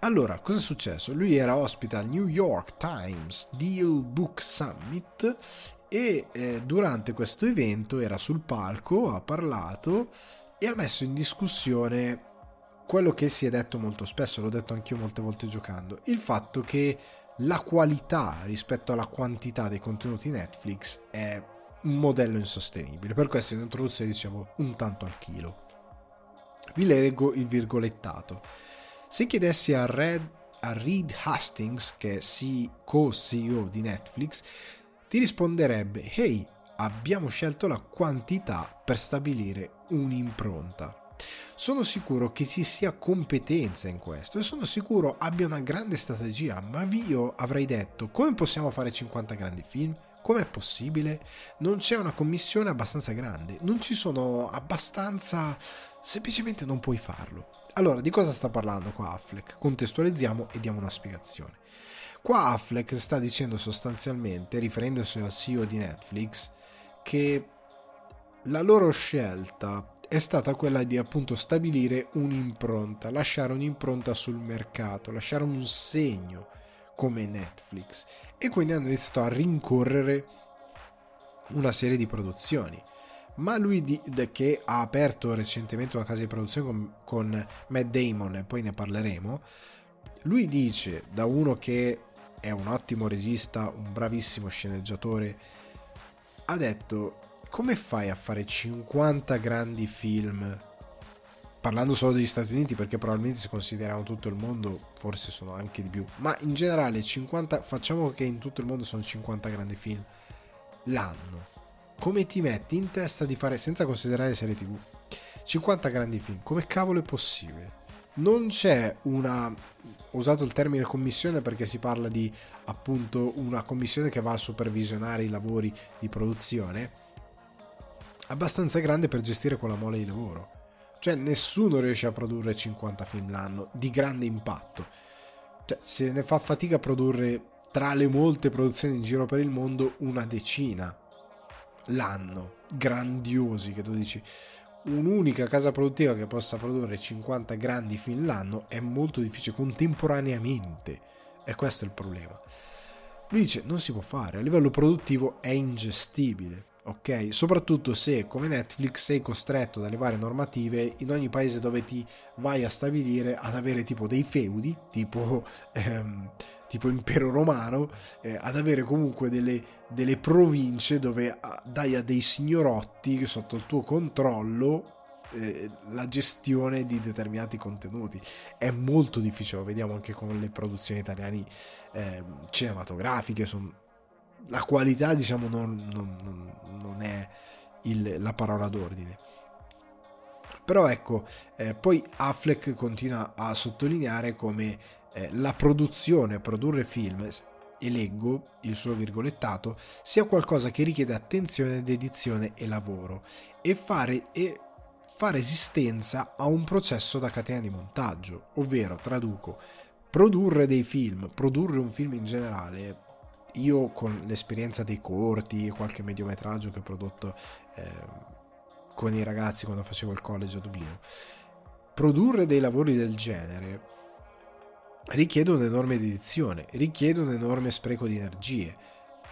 Allora, cosa è successo? Lui era ospite al New York Times Deal Book Summit e eh, durante questo evento era sul palco, ha parlato e ha messo in discussione quello che si è detto molto spesso, l'ho detto anch'io molte volte giocando, il fatto che la qualità rispetto alla quantità dei contenuti Netflix è un modello insostenibile. Per questo in introduzione dicevo un tanto al chilo. Vi leggo il virgolettato. Se chiedessi a, Red, a Reed Hastings, che è co-CEO di Netflix, ti risponderebbe Ehi, abbiamo scelto la quantità per stabilire un'impronta. Sono sicuro che ci sia competenza in questo e sono sicuro abbia una grande strategia, ma io avrei detto come possiamo fare 50 grandi film? Com'è possibile? Non c'è una commissione abbastanza grande, non ci sono abbastanza... semplicemente non puoi farlo. Allora, di cosa sta parlando qua Affleck? Contestualizziamo e diamo una spiegazione. Qua Affleck sta dicendo sostanzialmente, riferendosi al CEO di Netflix, che la loro scelta è stata quella di appunto stabilire un'impronta, lasciare un'impronta sul mercato, lasciare un segno come Netflix e quindi hanno iniziato a rincorrere una serie di produzioni. Ma lui di, che ha aperto recentemente una casa di produzione con, con Matt Damon e poi ne parleremo, lui dice da uno che è un ottimo regista, un bravissimo sceneggiatore, ha detto come fai a fare 50 grandi film? Parlando solo degli Stati Uniti perché probabilmente se consideriamo tutto il mondo forse sono anche di più, ma in generale 50, facciamo che in tutto il mondo sono 50 grandi film l'anno. Come ti metti in testa di fare, senza considerare serie tv, 50 grandi film? Come cavolo è possibile? Non c'è una usato il termine commissione perché si parla di appunto una commissione che va a supervisionare i lavori di produzione abbastanza grande per gestire quella mole di lavoro. Cioè nessuno riesce a produrre 50 film l'anno di grande impatto. Cioè se ne fa fatica a produrre tra le molte produzioni in giro per il mondo una decina l'anno, grandiosi che tu dici un'unica casa produttiva che possa produrre 50 grandi film l'anno è molto difficile contemporaneamente e questo è il problema. Lui dice non si può fare, a livello produttivo è ingestibile, ok? Soprattutto se come Netflix sei costretto dalle varie normative in ogni paese dove ti vai a stabilire ad avere tipo dei feudi, tipo ehm, tipo impero romano, eh, ad avere comunque delle, delle province dove ah, dai a dei signorotti sotto il tuo controllo eh, la gestione di determinati contenuti. È molto difficile, lo vediamo anche con le produzioni italiane eh, cinematografiche, son... la qualità diciamo non, non, non, è il, la parola d'ordine. Però ecco, eh, poi Affleck continua a sottolineare come eh, la produzione, produrre film, e leggo il suo virgolettato, sia qualcosa che richiede attenzione, dedizione e lavoro e fare, e fa resistenza a un processo da catena di montaggio, ovvero, traduco, produrre dei film, produrre un film in generale, io con l'esperienza dei corti e qualche mediometraggio che ho prodotto eh, con i ragazzi quando facevo il college a Dublino, produrre dei lavori del genere richiede un'enorme dedizione, richiede un enorme spreco di energie,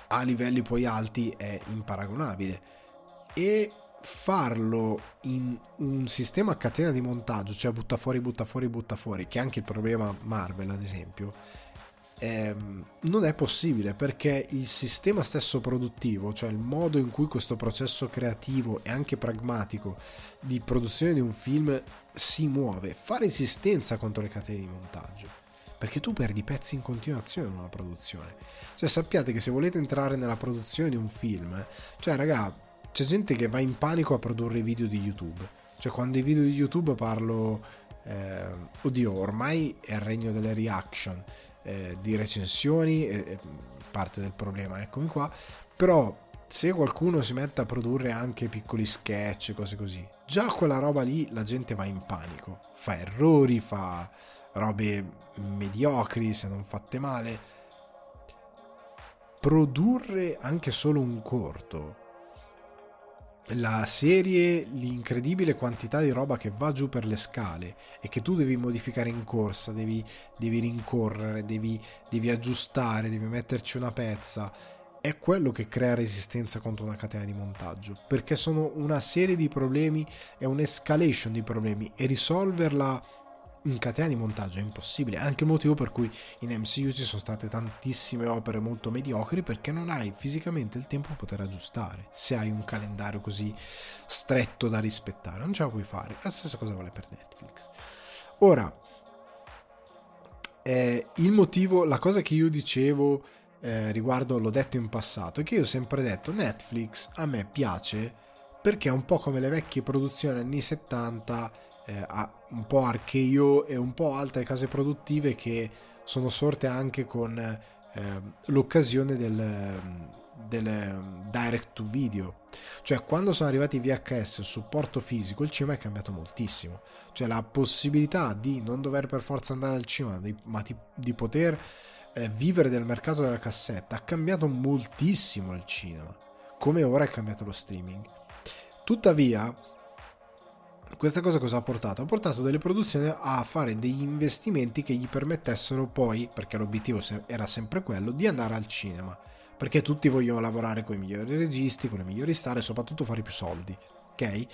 a livelli poi alti è imparagonabile e farlo in un sistema a catena di montaggio, cioè butta fuori, butta fuori, butta fuori, che è anche il problema Marvel ad esempio, ehm, non è possibile perché il sistema stesso produttivo, cioè il modo in cui questo processo creativo e anche pragmatico di produzione di un film si muove, fa resistenza contro le catene di montaggio. Perché tu perdi pezzi in continuazione in una produzione. Cioè sappiate che se volete entrare nella produzione di un film, cioè raga, c'è gente che va in panico a produrre i video di YouTube. Cioè quando i video di YouTube parlo... Eh, oddio, ormai è il regno delle reaction eh, di recensioni, eh, parte del problema, eccomi qua, però se qualcuno si mette a produrre anche piccoli sketch, cose così, già quella roba lì la gente va in panico, fa errori, fa robe mediocri se non fatte male. Produrre anche solo un corto la serie, l'incredibile quantità di roba che va giù per le scale e che tu devi modificare in corsa, devi, devi rincorrere, devi, devi aggiustare, devi metterci una pezza, è quello che crea resistenza contro una catena di montaggio, perché sono una serie di problemi, è un'escalation di problemi e risolverla in catena di montaggio è impossibile. Anche il motivo per cui in MCU ci sono state tantissime opere molto mediocri perché non hai fisicamente il tempo per poter aggiustare. Se hai un calendario così stretto da rispettare, non ce la puoi fare. La stessa cosa vale per Netflix. Ora, eh, il motivo, la cosa che io dicevo eh, riguardo, l'ho detto in passato, è che io ho sempre detto Netflix a me piace perché è un po' come le vecchie produzioni anni 70 eh, un po' Archeio e un po' altre case produttive che sono sorte anche con eh, l'occasione del, del direct to video. Cioè, quando sono arrivati i VHS, il supporto fisico, il cinema è cambiato moltissimo. Cioè, la possibilità di non dover per forza andare al cinema, ma di, di poter eh, vivere del mercato della cassetta ha cambiato moltissimo il cinema. Come ora è cambiato lo streaming. Tuttavia, questa cosa cosa ha portato? Ha portato delle produzioni a fare degli investimenti che gli permettessero poi, perché l'obiettivo era sempre quello, di andare al cinema. Perché tutti vogliono lavorare con i migliori registi, con le migliori star e soprattutto fare più soldi. Ok?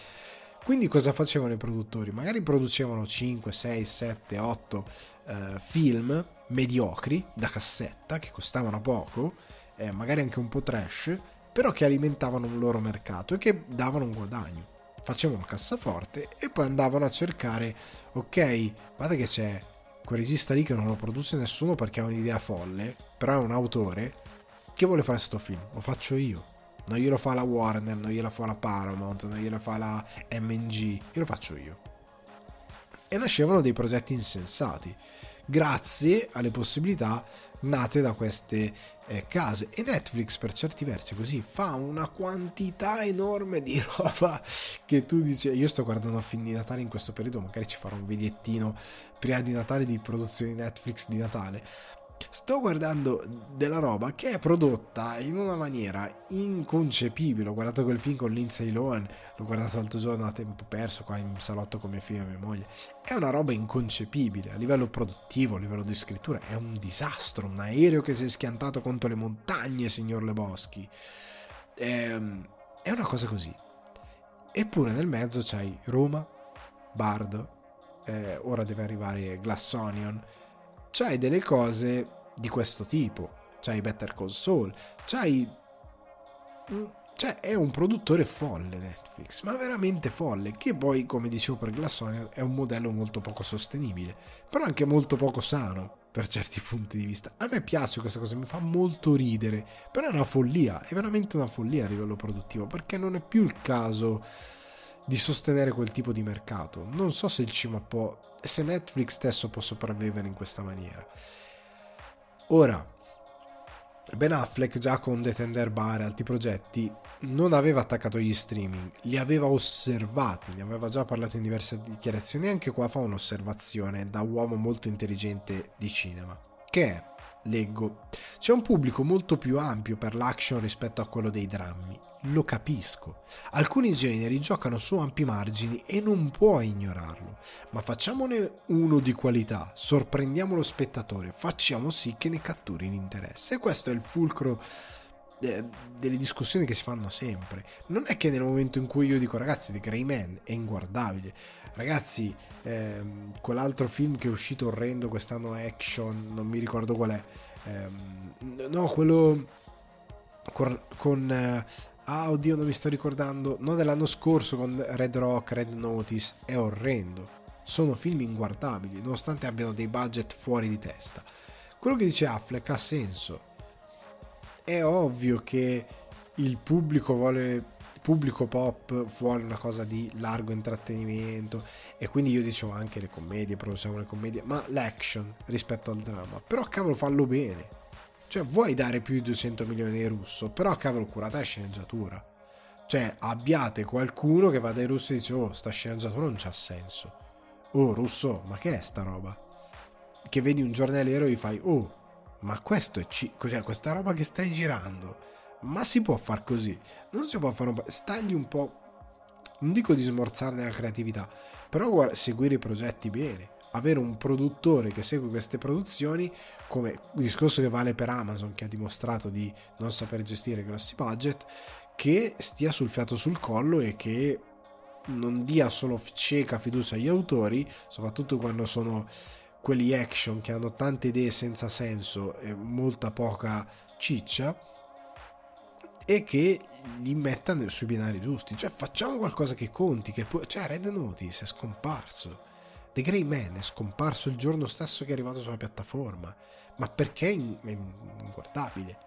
Quindi cosa facevano i produttori? Magari producevano 5, 6, 7, 8 eh, film mediocri da cassetta che costavano poco, eh, magari anche un po' trash, però che alimentavano un loro mercato e che davano un guadagno facevano cassaforte e poi andavano a cercare, ok, guarda che c'è quel regista lì che non lo produce nessuno perché ha un'idea folle, però è un autore, che vuole fare questo film? Lo faccio io. Non glielo fa la Warner, non glielo fa la Paramount, non glielo fa la MG, io lo faccio io. E nascevano dei progetti insensati, grazie alle possibilità nate da queste eh, case. E Netflix per certi versi così fa una quantità enorme di roba che tu dici io sto guardando film di Natale in questo periodo magari ci farò un videttino prima di Natale di produzioni Netflix di Natale sto guardando della roba che è prodotta in una maniera inconcepibile. Ho guardato quel film con Lindsay Lohan, l'ho guardato l'altro giorno a tempo perso qua in salotto con mio figlio e mia moglie. È una roba inconcepibile a livello produttivo, a livello di scrittura. È un disastro. Un aereo che si è schiantato contro le montagne, signor Le Boschi. È, ehm, è una cosa così. Eppure nel mezzo c'hai Roma, Bardo, eh, ora deve arrivare Glass Onion c'hai delle cose di questo tipo. C'hai Better Saul, c'hai... Mm, cioè, è un produttore folle Netflix, ma veramente folle, che poi, come dicevo per Glassonian, è un modello molto poco sostenibile, però anche molto poco sano per certi punti di vista. A me piace questa cosa, mi fa molto ridere, però è una follia, è veramente una follia a livello produttivo, perché non è più il caso di sostenere quel tipo di mercato. Non so se il cinema può se Netflix stesso può sopravvivere in questa maniera. Ora, Ben Affleck già con The Tender Bar e altri progetti non aveva attaccato gli streaming, li aveva osservati, ne aveva già parlato in diverse dichiarazioni, anche qua fa un'osservazione da uomo molto intelligente di cinema, che è leggo. C'è un pubblico molto più ampio per l'action rispetto a quello dei drammi. Lo capisco. Alcuni generi giocano su ampi margini e non puoi ignorarlo. Ma facciamone uno di qualità, sorprendiamo lo spettatore, facciamo sì che ne catturi l'interesse. E questo è il fulcro eh, delle discussioni che si fanno sempre. Non è che nel momento in cui io dico ragazzi The Grey Man è inguardabile, ragazzi ehm, quell'altro film che è uscito orrendo quest'anno action, non mi ricordo qual è, ehm, no quello con, con eh, ah oddio non mi sto ricordando. No dell'anno scorso con Red Rock Red Notice è orrendo. Sono film inguardabili nonostante abbiano dei budget fuori di testa. Quello che dice Affleck ha senso. È ovvio che il pubblico vuole pubblico pop vuole una cosa di largo intrattenimento e quindi io dicevo anche le commedie, produciamo le commedie, ma l'action rispetto al dramma, però cavolo fallo bene. Cioè vuoi dare più di 200 milioni di russo, però cavolo curata la sceneggiatura. Cioè abbiate qualcuno che va dai russi e dice oh sta sceneggiatura non c'ha senso. Oh russo, ma che è sta roba? Che vedi un giornaliero e gli fai oh ma questo è c- cioè, questa roba che stai girando ma si può far così? Non si può fare un po'. Stagli un po'. Non dico di smorzarne la creatività, però guarda, seguire i progetti bene. Avere un produttore che segue queste produzioni, come il discorso che vale per Amazon, che ha dimostrato di non saper gestire grossi budget, che stia sul fiato sul collo e che non dia solo cieca fiducia agli autori, soprattutto quando sono quelli action che hanno tante idee senza senso e molta poca ciccia e che li metta sui binari giusti. Cioè, facciamo qualcosa che conti. Che pu- cioè, Red Notice è scomparso. The Grey Man è scomparso il giorno stesso che è arrivato sulla piattaforma. Ma perché è, in- è inguardabile?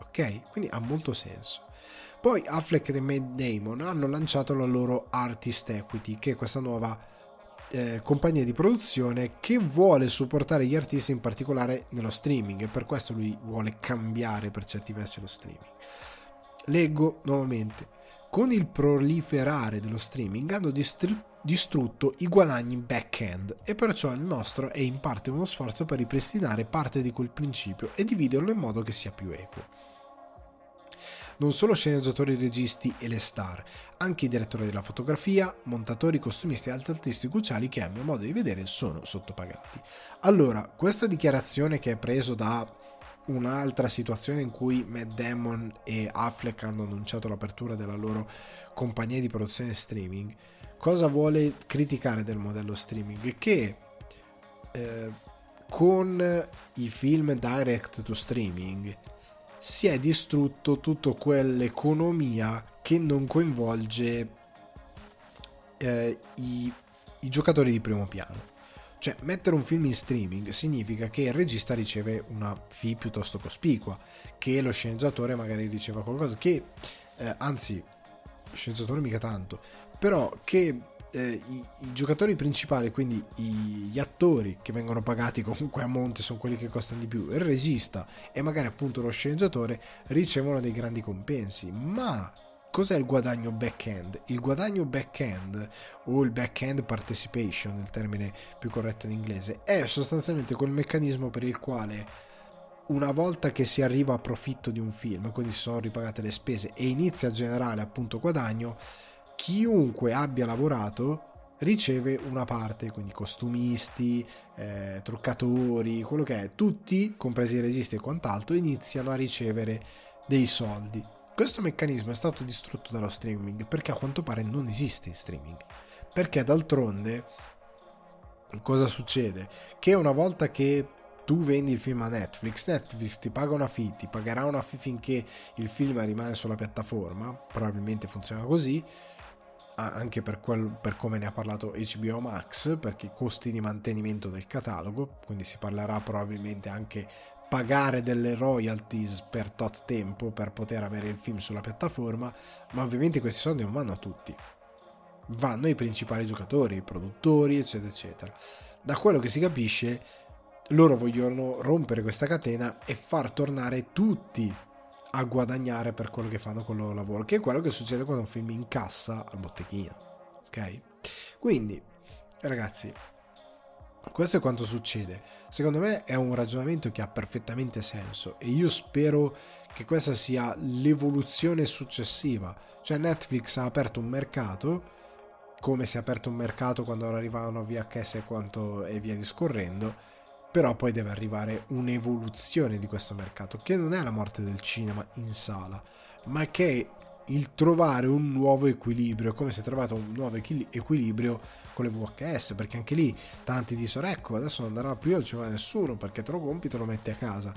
Ok? Quindi ha molto senso. Poi Affleck e Matt Damon hanno lanciato la loro Artist Equity, che è questa nuova eh, compagnia di produzione che vuole supportare gli artisti in particolare nello streaming e per questo lui vuole cambiare per certi versi lo streaming. Leggo nuovamente. Con il proliferare dello streaming hanno distru- distrutto i guadagni back-end e perciò il nostro è in parte uno sforzo per ripristinare parte di quel principio e dividerlo in modo che sia più equo. Non solo sceneggiatori, registi e le star, anche i direttori della fotografia, montatori, costumisti e altri artisti cruciali che a mio modo di vedere sono sottopagati. Allora, questa dichiarazione che è preso da un'altra situazione in cui Matt Damon e Affleck hanno annunciato l'apertura della loro compagnia di produzione streaming, cosa vuole criticare del modello streaming? Che eh, con i film direct to streaming si è distrutto tutta quell'economia che non coinvolge eh, i, i giocatori di primo piano. Cioè, mettere un film in streaming significa che il regista riceve una fee piuttosto cospicua, che lo sceneggiatore magari riceva qualcosa, che eh, anzi, sceneggiatore mica tanto, però che eh, i, i, giocatori principali, quindi i, gli attori che vengono pagati comunque a monte, sono quelli che costano di più, il regista e magari appunto lo sceneggiatore ricevono dei grandi compensi, ma Cos'è il guadagno back-end? Il guadagno back-end o il back-end participation, il termine più corretto in inglese, è sostanzialmente quel meccanismo per il quale una volta che si arriva a profitto di un film, quindi si sono ripagate le spese e inizia a generare appunto guadagno, chiunque abbia lavorato riceve una parte, quindi costumisti, eh, truccatori, quello che è, tutti, compresi i registi e quant'altro, iniziano a ricevere dei soldi questo meccanismo è stato distrutto dallo streaming perché a quanto pare non esiste in streaming. Perché d'altronde cosa succede? Che una volta che tu vendi il film a Netflix, Netflix ti paga una fee, ti pagherà una fee finché il film rimane sulla piattaforma, probabilmente funziona così, anche per, quel, per, come ne ha parlato HBO Max, perché i costi di mantenimento del catalogo, quindi si parlerà probabilmente anche pagare delle royalties per tot tempo per poter avere il film sulla piattaforma, ma ovviamente questi soldi non vanno a tutti. Vanno ai principali giocatori, ai produttori, eccetera, eccetera. Da quello che si capisce, loro vogliono rompere questa catena e far tornare tutti a guadagnare per quello che fanno con il loro lavoro, che è quello che succede quando un film incassa al botteghino. Ok? Quindi, ragazzi, questo è quanto succede. Secondo me è un ragionamento che ha perfettamente senso e io spero che questa sia l'evoluzione successiva. Cioè Netflix ha aperto un mercato, come si è aperto un mercato quando arrivavano VHS e, quanto, e via discorrendo, però poi deve arrivare un'evoluzione di questo mercato, che non è la morte del cinema in sala, ma che è il trovare un nuovo equilibrio, come se trovate un nuovo equilibrio con le VHS, perché anche lì tanti dicono ecco adesso non andrà più al cinema nessuno perché te lo compri te lo metti a casa.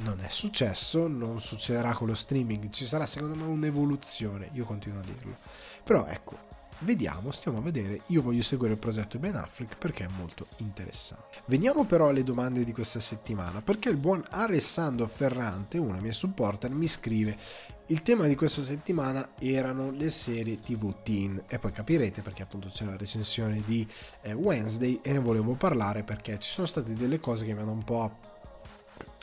non è successo, non succederà con lo streaming, ci sarà secondo me un'evoluzione, io continuo a dirlo. Però ecco, vediamo, stiamo a vedere, io voglio seguire il progetto Ben Affleck perché è molto interessante. Veniamo però alle domande di questa settimana, perché il buon Alessandro Ferrante, uno dei miei supporter, mi scrive il tema di questa settimana erano le serie TV teen e poi capirete perché appunto c'è la recensione di eh, Wednesday e ne volevo parlare perché ci sono state delle cose che mi hanno un po'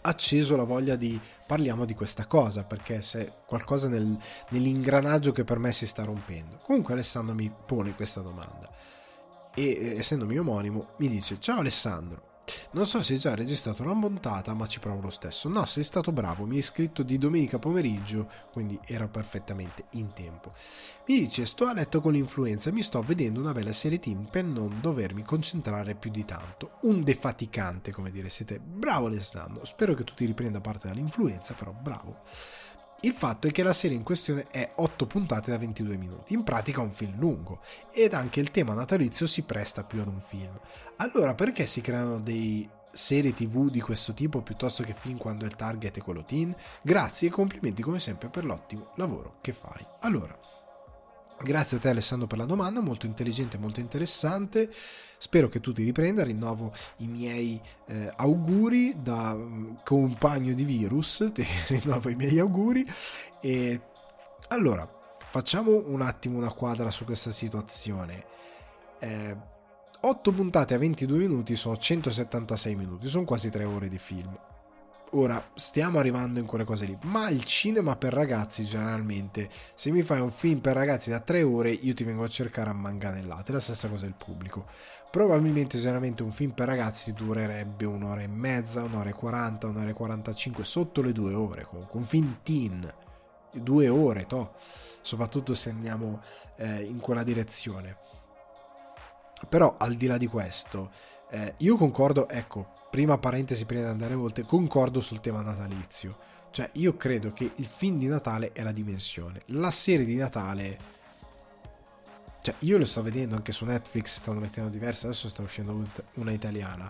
acceso la voglia di parliamo di questa cosa perché c'è qualcosa nel, nell'ingranaggio che per me si sta rompendo. Comunque Alessandro mi pone questa domanda e essendo mio omonimo mi dice ciao Alessandro non so se hai già registrato una montata, ma ci provo lo stesso. No, sei stato bravo, mi hai scritto di domenica pomeriggio, quindi era perfettamente in tempo. Mi dice: Sto a letto con l'influenza e mi sto vedendo una bella serie team per non dovermi concentrare più di tanto. Un defaticante, come dire, siete bravo Alessandro. Spero che tu ti riprenda parte dall'influenza, però bravo. Il fatto è che la serie in questione è 8 puntate da 22 minuti, in pratica un film lungo, ed anche il tema natalizio si presta più ad un film. Allora perché si creano dei serie tv di questo tipo piuttosto che film quando il target è quello teen? Grazie e complimenti come sempre per l'ottimo lavoro che fai. Allora, Grazie a te Alessandro per la domanda, molto intelligente, molto interessante. Spero che tu ti riprenda, rinnovo i miei eh, auguri da um, compagno di virus, ti rinnovo i miei auguri. E allora, facciamo un attimo una quadra su questa situazione. Eh, 8 puntate a 22 minuti sono 176 minuti, sono quasi 3 ore di film. Ora, stiamo arrivando in quelle cose lì, ma il cinema per ragazzi generalmente, se mi fai un film per ragazzi da tre ore, io ti vengo a cercare a manganellate, la stessa cosa il pubblico. Probabilmente generalmente un film per ragazzi durerebbe un'ora e mezza, un'ora e quaranta, un'ora e quarantacinque, sotto le due ore comunque, un film teen, due ore, to, soprattutto se andiamo eh, in quella direzione. Però al di là di questo, eh, io concordo, ecco, prima parentesi prima di andare oltre, concordo sul tema natalizio. Cioè, io credo che il film di Natale è la dimensione. La serie di Natale. Cioè, io lo sto vedendo anche su Netflix, stanno mettendo diverse, adesso sta uscendo una italiana.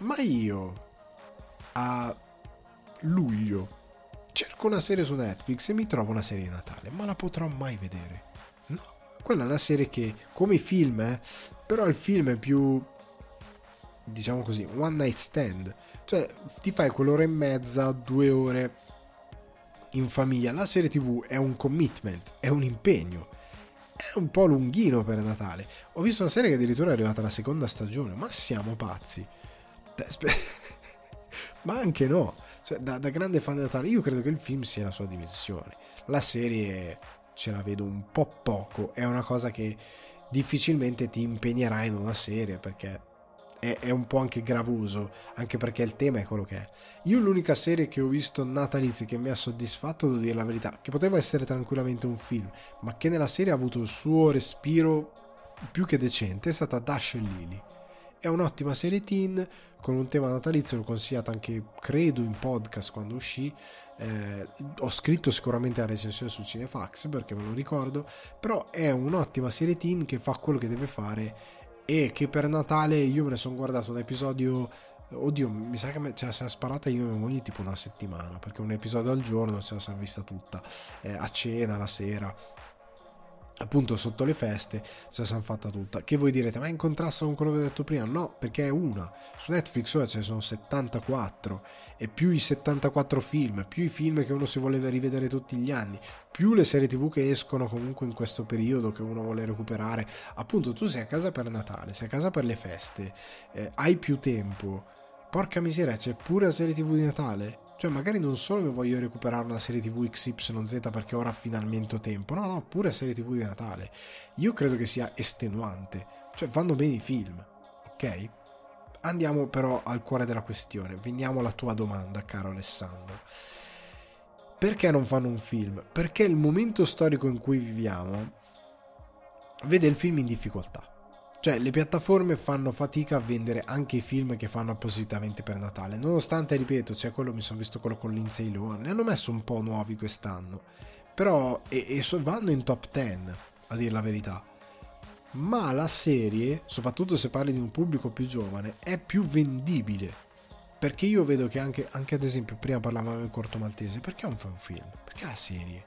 Ma io a luglio cerco una serie su Netflix e mi trovo una serie di Natale, ma la potrò mai vedere? No. Quella è una serie che, come film, eh, però il film è più diciamo così, one night stand. Cioè, ti fai quell'ora e mezza, due ore in famiglia. La serie TV è un commitment, è un impegno. È un po' lunghino per Natale. Ho visto una serie che addirittura è arrivata alla seconda stagione, ma siamo pazzi. ma anche no. Cioè, da, da grande fan di Natale, io credo che il film sia la sua dimensione. La serie ce la vedo un po' poco. È una cosa che difficilmente ti impegnerà in una serie perché è, è, un po' anche gravoso, anche perché il tema è quello che è. Io l'unica serie che ho visto natalizia che mi ha soddisfatto, devo dire la verità, che poteva essere tranquillamente un film, ma che nella serie ha avuto il suo respiro più che decente, è stata Dash e Lily. È un'ottima serie teen con un tema natalizio, l'ho consigliato anche, credo, in podcast quando uscì. Eh, ho scritto sicuramente la recensione su Cinefax perché me lo ricordo, però è un'ottima serie teen che fa quello che deve fare e che per Natale io me ne sono guardato un episodio oddio mi sa che me, ce la siamo sparata io moglie tipo una settimana perché un episodio al giorno ce la siamo vista tutta. Eh, a cena la sera appunto sotto le feste se siamo fatta tutta. Che voi direte ma è in contrasto con quello che ho detto prima? No perché è una. Su Netflix ora ce ne sono 74 e più i 74 film più i film che uno si vuole rivedere tutti gli anni più le serie tv che escono comunque in questo periodo che uno vuole recuperare. Appunto tu sei a casa per Natale sei a casa per le feste eh, hai più tempo. Porca miseria c'è pure la serie tv di Natale cioè, magari non solo mi voglio recuperare una serie TV XYZ perché ora finalmente ho tempo, no, no, pure serie TV di Natale. Io credo che sia estenuante. Cioè, vanno bene i film, ok? Andiamo però al cuore della questione. Veniamo alla tua domanda, caro Alessandro. Perché non fanno un film? Perché il momento storico in cui viviamo vede il film in difficoltà. Cioè, le piattaforme fanno fatica a vendere anche i film che fanno appositamente per Natale. Nonostante, ripeto, c'è quello, mi sono visto quello con Lindsay Lohan. Ne hanno messo un po' nuovi quest'anno. Però, e, e so, vanno in top 10, a dire la verità. Ma la serie, soprattutto se parli di un pubblico più giovane, è più vendibile. perché io vedo che anche, anche ad esempio, prima parlavamo del corto maltese, perché un fan film? Perché la serie?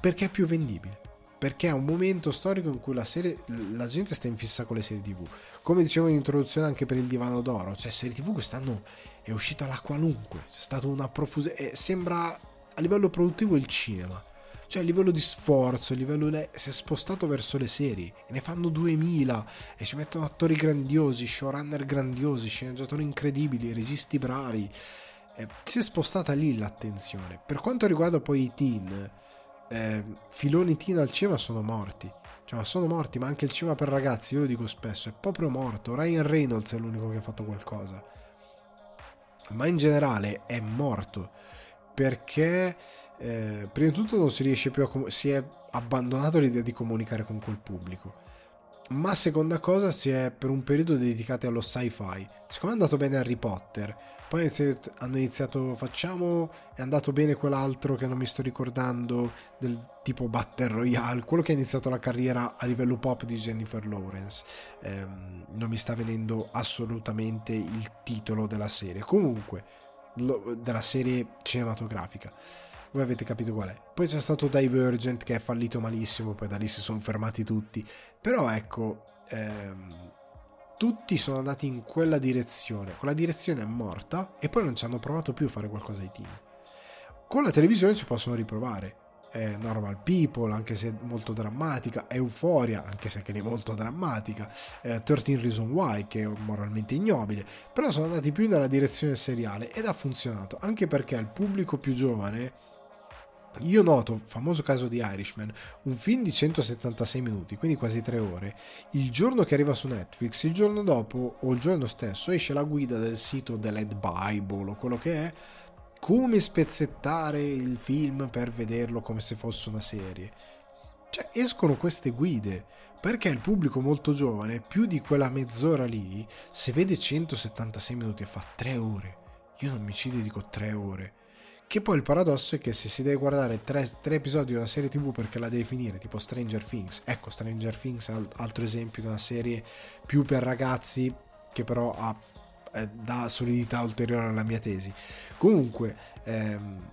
Perché è più vendibile perché è un momento storico in cui la, serie, la gente sta in fissa con le serie tv. Come dicevo in introduzione anche per il divano d'oro, cioè serie tv quest'anno è uscita la qualunque, c'è stata una profusione, sembra a livello produttivo il cinema. Cioè a livello di sforzo, a livello le... si è spostato verso le serie e ne fanno 2000 e ci mettono attori grandiosi, showrunner grandiosi, sceneggiatori incredibili, registi bravi. Eh, si è spostata lì l'attenzione. Per quanto riguarda poi i teen, eh, filoni teen al cinema sono morti. Cioè, ma sono morti, ma anche il cinema per ragazzi, io lo dico spesso, è proprio morto. Ryan Reynolds è l'unico che ha fatto qualcosa. Ma in generale è morto perché eh, prima di tutto non si riesce più a com- si è abbandonato l'idea di comunicare con quel pubblico. Ma seconda cosa si è per un periodo dedicati allo sci-fi. Siccome è andato bene Harry Potter, poi hanno iniziato, facciamo, è andato bene quell'altro che non mi sto ricordando, del tipo Battle Royale, quello che ha iniziato la carriera a livello pop di Jennifer Lawrence. Eh, non mi sta venendo assolutamente il titolo della serie. Comunque, lo, della serie cinematografica. Voi avete capito qual è. Poi c'è stato Divergent che è fallito malissimo, poi da lì si sono fermati tutti. Però ecco... Ehm, tutti sono andati in quella direzione. Quella direzione è morta e poi non ci hanno provato più a fare qualcosa ai team. Con la televisione ci possono riprovare. È Normal People, anche se molto drammatica, Euphoria, anche se anche molto drammatica, eh, 13 Reason Why, che è moralmente ignobile, però sono andati più nella direzione seriale ed ha funzionato, anche perché il pubblico più giovane io noto, famoso caso di Irishman, un film di 176 minuti, quindi quasi 3 ore, il giorno che arriva su Netflix, il giorno dopo o il giorno stesso esce la guida del sito The Led Bible o quello che è, come spezzettare il film per vederlo come se fosse una serie. Cioè escono queste guide, perché il pubblico molto giovane, più di quella mezz'ora lì, se vede 176 minuti e fa 3 ore, io non mi ci dedico 3 ore che poi il paradosso è che se si deve guardare tre, tre, episodi di una serie tv perché la devi finire, tipo Stranger Things, ecco Stranger Things è altro esempio di una serie più per ragazzi che però ha, eh, dà solidità ulteriore alla mia tesi. Comunque, ehm,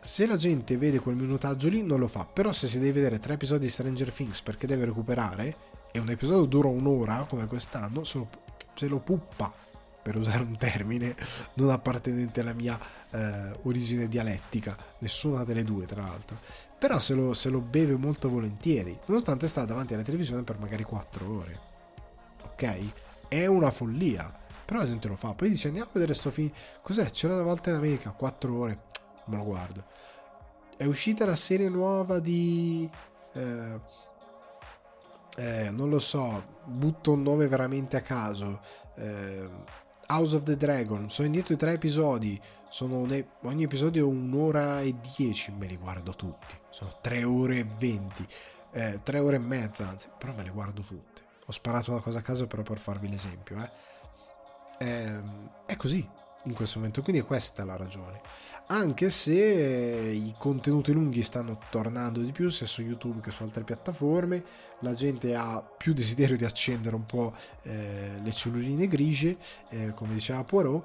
se la gente vede quel minutaggio lì non lo fa, però se si deve vedere tre episodi di Stranger Things perché deve recuperare e un episodio dura un'ora come quest'anno, se lo, se lo puppa per usare un termine non appartenente alla mia eh, origine dialettica, nessuna delle due tra l'altro, però se lo, se lo beve molto volentieri, nonostante sta davanti alla televisione per magari 4 ore. Ok? È una follia, però la gente lo fa. Poi dice andiamo a vedere sto film, cos'è? C'era una volta in America, 4 ore, me lo guardo. È uscita la serie nuova di... Eh, eh, non lo so, butto un nome veramente a caso. Eh, House of the Dragon, sono indietro di tre episodi, un, ogni episodio è un'ora e dieci, me li guardo tutti, sono tre ore e venti, eh, tre ore e mezza anzi, però me le guardo tutte. Ho sparato una cosa a caso però per farvi l'esempio. Eh. Eh, è così in questo momento, quindi è questa la ragione anche se i contenuti lunghi stanno tornando di più sia su YouTube che su altre piattaforme, la gente ha più desiderio di accendere un po' eh, le celluline grigie, eh, come diceva Poirot,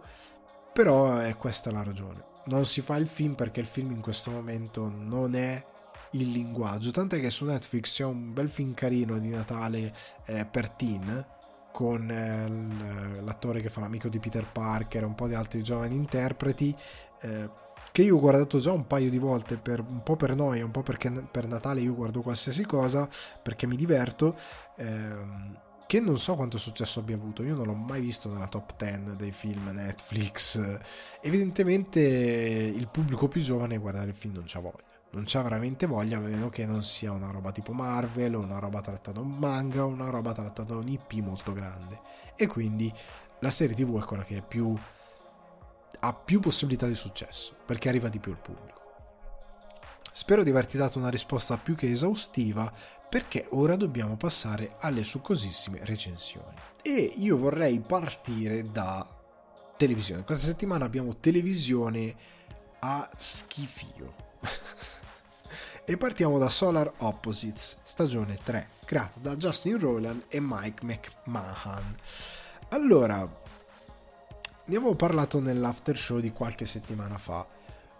però è questa la ragione. Non si fa il film perché il film in questo momento non è il linguaggio, tant'è che su Netflix c'è un bel film carino di Natale eh, per teen con eh, l'attore che fa l'amico di Peter Parker e un po' di altri giovani interpreti eh, che io ho guardato già un paio di volte, per, un po' per noia, un po' perché per Natale io guardo qualsiasi cosa, perché mi diverto, ehm, che non so quanto successo abbia avuto, io non l'ho mai visto nella top 10 dei film Netflix, evidentemente il pubblico più giovane guardare il film non c'ha voglia. Non c'ha veramente voglia, a meno che non sia una roba tipo Marvel, o una roba trattata da un manga, o una roba trattata da un IP molto grande. E quindi la serie TV è quella che è più ha più possibilità di successo perché arriva di più al pubblico. Spero di averti dato una risposta più che esaustiva perché ora dobbiamo passare alle succosissime recensioni. E io vorrei partire da televisione. Questa settimana abbiamo televisione a schifio. e partiamo da Solar Opposites, stagione 3, creata da Justin Rowland e Mike McMahon. Allora, ne avevo parlato nell'after show di qualche settimana fa,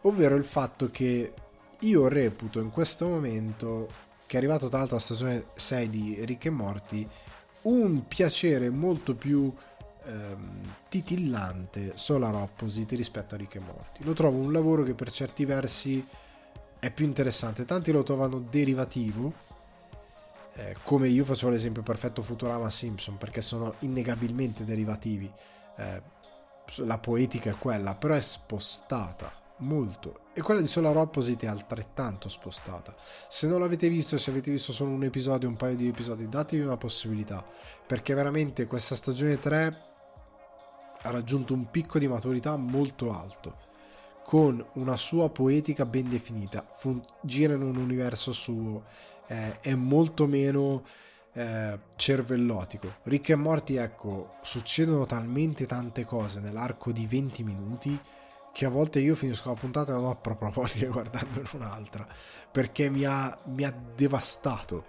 ovvero il fatto che io reputo in questo momento, che è arrivato tra l'altro la stagione 6 di Rick e Morty, un piacere molto più ehm, titillante Solar Opposite rispetto a Rick e Morty. Lo trovo un lavoro che per certi versi è più interessante. Tanti lo trovano derivativo, eh, come io facevo l'esempio perfetto Futurama Simpson, perché sono innegabilmente derivativi. Eh, la poetica è quella, però è spostata molto. E quella di Solar Opposite è altrettanto spostata. Se non l'avete visto, se avete visto solo un episodio, un paio di episodi, datevi una possibilità, perché veramente questa stagione 3 ha raggiunto un picco di maturità molto alto, con una sua poetica ben definita, Fun- gira in un universo suo, eh, è molto meno eh, cervellotico. Rick e Morty, ecco, succedono talmente tante cose nell'arco di 20 minuti che a volte io finisco la puntata e non ho proprio voglia di guardarmene un'altra, perché mi ha, mi ha devastato,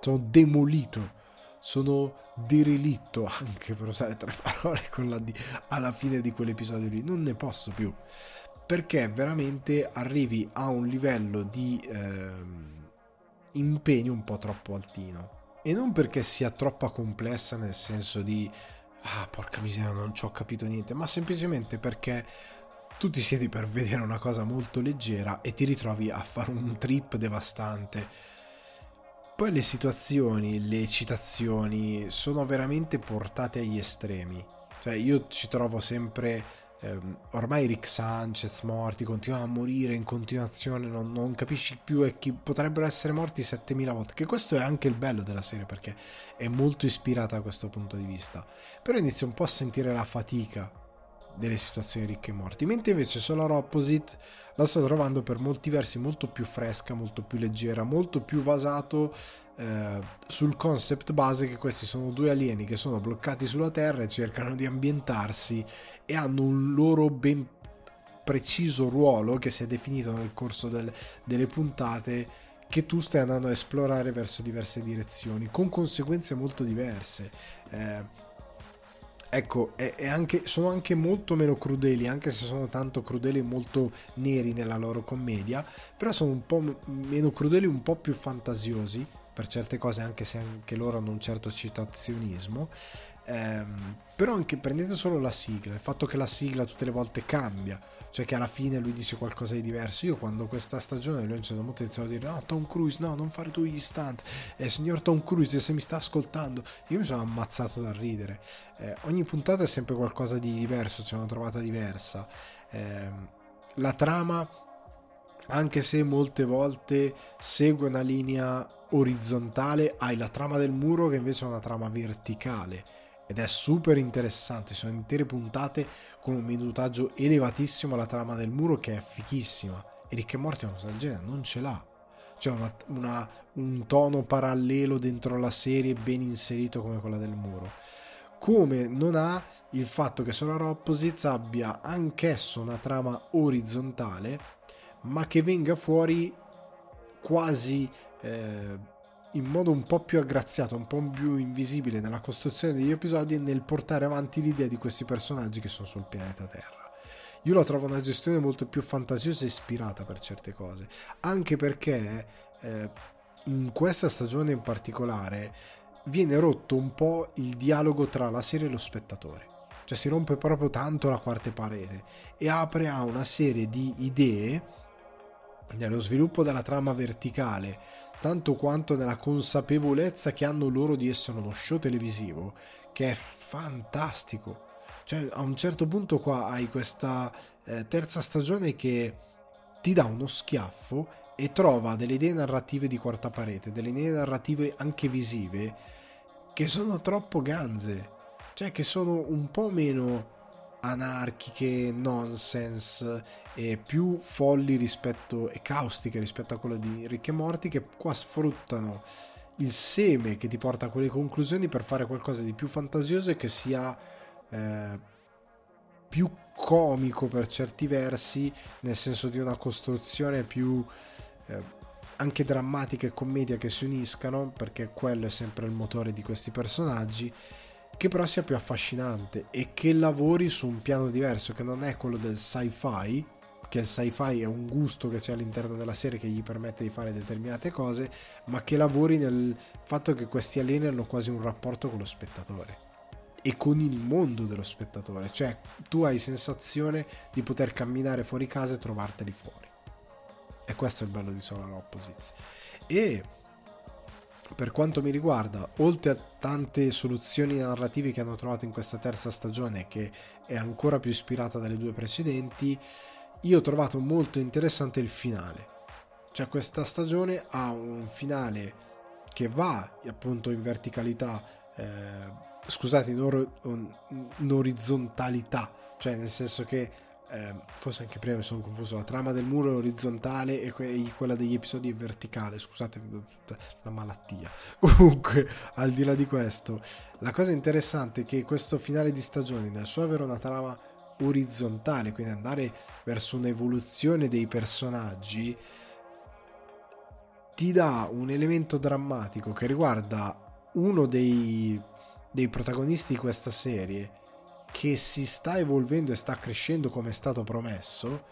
sono demolito sono derelitto anche per usare tre parole con la D alla fine di quell'episodio lì, non ne posso più perché veramente arrivi a un livello di eh, impegno un po' troppo altino. E non perché sia troppo complessa nel senso di ah porca miseria non ci ho capito niente ma semplicemente perché tu ti siedi per vedere una cosa molto leggera e ti ritrovi a fare un trip devastante poi le situazioni, le citazioni sono veramente portate agli estremi. Cioè io ci trovo sempre... Ehm, ormai Rick Sanchez morti, continuano a morire in continuazione, non, non capisci più e chi potrebbero essere morti 7000 volte. Che questo è anche il bello della serie perché è molto ispirata a questo punto di vista. Però inizio un po' a sentire la fatica delle situazioni ricche e morti, mentre invece Solar Opposite la sto trovando per molti versi molto più fresca, molto più leggera, molto più basato eh, sul concept base che questi sono due alieni che sono bloccati sulla Terra e cercano di ambientarsi e hanno un loro ben preciso ruolo che si è definito nel corso del, delle puntate che tu stai andando a esplorare verso diverse direzioni con conseguenze molto diverse. Eh, ecco, è, è anche, sono anche molto meno crudeli, anche se sono tanto crudeli e molto neri nella loro commedia, però sono un po' meno crudeli, un po' più fantasiosi per certe cose, anche se anche loro hanno un certo citazionismo. Ehm, però anche prendete solo la sigla, il fatto che la sigla tutte le volte cambia cioè che alla fine lui dice qualcosa di diverso. Io quando questa stagione lui a un certo punto iniziavo a dire no Tom Cruise no non fare tu gli stunt, eh, signor Tom Cruise se mi sta ascoltando, io mi sono ammazzato da ridere. Eh, ogni puntata è sempre qualcosa di diverso, c'è una trovata diversa. Eh, la trama, anche se molte volte segue una linea orizzontale, hai la trama del muro che invece è una trama verticale ed è super interessante, sono intere puntate con un minutaggio elevatissimo alla trama del muro che è fichissima. E Rick e Morty una cosa del genere non ce l'ha. C'è una, una, un tono parallelo dentro la serie ben inserito come quella del muro. Come non ha il fatto che Solar Opposites abbia anch'esso una trama orizzontale ma che venga fuori quasi eh, in modo un po' più aggraziato, un po' più invisibile nella costruzione degli episodi e nel portare avanti l'idea di questi personaggi che sono sul pianeta Terra. Io la trovo una gestione molto più fantasiosa e ispirata per certe cose, anche perché eh, in questa stagione in particolare viene rotto un po' il dialogo tra la serie e lo spettatore. Cioè si rompe proprio tanto la quarta parete e apre a una serie di idee nello sviluppo della trama verticale tanto quanto nella consapevolezza che hanno loro di essere uno show televisivo, che è fantastico. Cioè, a un certo punto qua hai questa eh, terza stagione che ti dà uno schiaffo e trova delle idee narrative di quarta parete, delle idee narrative anche visive, che sono troppo ganze. Cioè, che sono un po' meno anarchiche, nonsense e più folli rispetto e caustiche rispetto a quello di Rick e Morty che qua sfruttano il seme che ti porta a quelle conclusioni per fare qualcosa di più fantasioso e che sia eh, più comico per certi versi nel senso di una costruzione più eh, anche drammatica e commedia che si uniscano perché quello è sempre il motore di questi personaggi che però sia più affascinante e che lavori su un piano diverso, che non è quello del sci-fi, che il sci-fi è un gusto che c'è all'interno della serie che gli permette di fare determinate cose, ma che lavori nel fatto che questi alieni hanno quasi un rapporto con lo spettatore e con il mondo dello spettatore, cioè tu hai sensazione di poter camminare fuori casa e trovarteli fuori. E questo è il bello di Solar Opposites. E per quanto mi riguarda, oltre a tante soluzioni narrative che hanno trovato in questa terza stagione, che è ancora più ispirata dalle due precedenti, io ho trovato molto interessante il finale. Cioè questa stagione ha un finale che va appunto in verticalità, eh, scusate, in, or- in orizzontalità, cioè nel senso che eh, forse anche prima mi sono confuso, la trama del muro è orizzontale e que- quella degli episodi è verticale, scusate la malattia. Comunque, al di là di questo, la cosa interessante è che questo finale di stagione, nel suo avere una trama orizzontale, quindi andare verso un'evoluzione dei personaggi, ti dà un elemento drammatico che riguarda uno dei, dei protagonisti di questa serie che si sta evolvendo e sta crescendo come è stato promesso,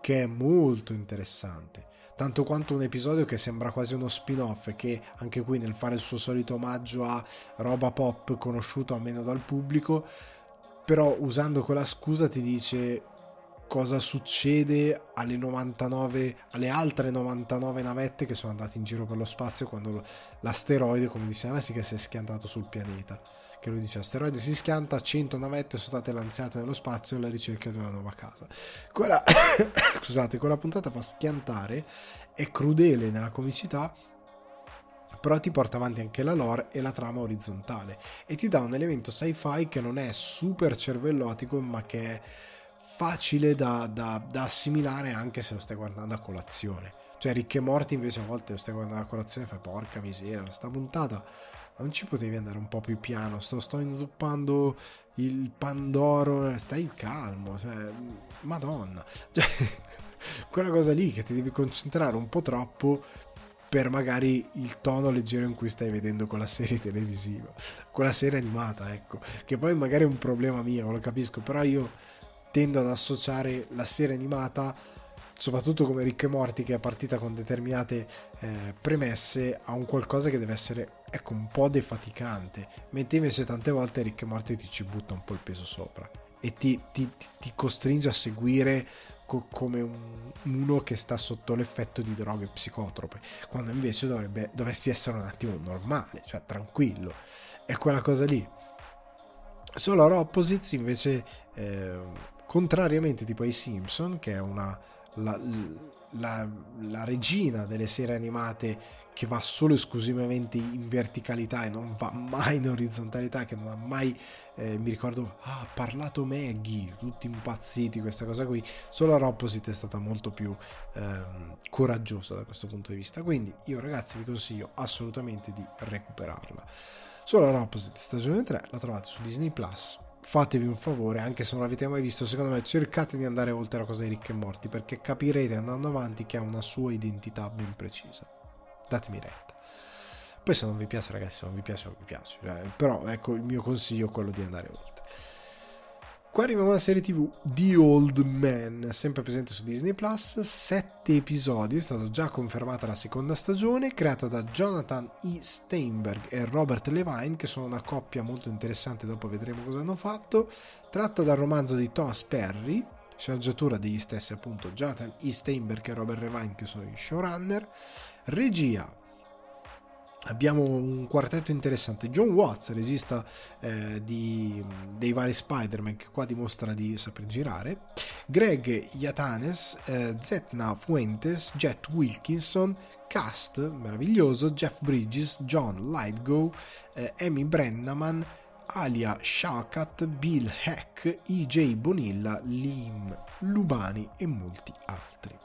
che è molto interessante. Tanto quanto un episodio che sembra quasi uno spin-off che anche qui nel fare il suo solito omaggio a roba pop conosciuta o meno dal pubblico, però usando quella scusa ti dice cosa succede alle 99 alle altre 99 navette che sono andate in giro per lo spazio quando l'asteroide come dice che si è schiantato sul pianeta che lui dice asteroide si schianta 100 navette sono state lanciate nello spazio alla ricerca di una nuova casa quella scusate quella puntata fa schiantare è crudele nella comicità però ti porta avanti anche la lore e la trama orizzontale e ti dà un elemento sci-fi che non è super cervellotico ma che è facile da, da, da assimilare anche se lo stai guardando a colazione. Cioè Ricche Morti invece a volte lo stai guardando a colazione e fai porca miseria sta puntata non ci potevi andare un po' più piano sto, sto inzuppando il pandoro stai calmo cioè madonna. Cioè, quella cosa lì che ti devi concentrare un po' troppo per magari il tono leggero in cui stai vedendo quella serie televisiva, quella serie animata, ecco, che poi magari è un problema mio, lo capisco, però io tendo ad associare la serie animata, soprattutto come Rick e Morti, che è partita con determinate eh, premesse, a un qualcosa che deve essere, ecco, un po' defaticante, mentre invece tante volte Rick e Morti ti ci butta un po' il peso sopra e ti, ti, ti costringe a seguire co- come un, uno che sta sotto l'effetto di droghe psicotrope, quando invece dovrebbe, dovresti essere un attimo normale, cioè tranquillo. È quella cosa lì. Solar Opposites invece, eh, contrariamente tipo ai Simpson, che è una... La, la, la, regina delle serie animate che va solo esclusivamente in verticalità e non va mai in orizzontalità, che non ha mai, eh, mi ricordo, ah, ha parlato Maggie, tutti impazziti, questa cosa qui. Solo la Opposite è stata molto più ehm, coraggiosa da questo punto di vista. Quindi io ragazzi vi consiglio assolutamente di recuperarla. Solo la Opposite stagione 3 la trovate su Disney Plus fatevi un favore, anche se non l'avete mai visto, secondo me cercate di andare oltre la cosa di ricchi e morti, perché capirete andando avanti che ha una sua identità ben precisa. Datemi retta. Poi se non vi piace, ragazzi, se non vi piace, non vi piace. Eh, però ecco il mio consiglio è quello di andare oltre. Qua arriviamo alla serie tv The Old Man, sempre presente su Disney Plus, sette episodi, è stata già confermata la seconda stagione, creata da Jonathan E. Steinberg e Robert Levine, che sono una coppia molto interessante, dopo vedremo cosa hanno fatto, tratta dal romanzo di Thomas Perry, sceneggiatura degli stessi appunto Jonathan E. Steinberg e Robert Levine che sono i showrunner, regia Abbiamo un quartetto interessante. John Watts, regista eh, di, dei vari Spider-Man, che qua dimostra di saper girare. Greg Yatanes, eh, Zetna Fuentes, Jet Wilkinson, cast meraviglioso, Jeff Bridges, John Lightgo, eh, Amy Brennaman, Alia Shakat, Bill Heck, EJ Bonilla, Lim Lubani e molti altri.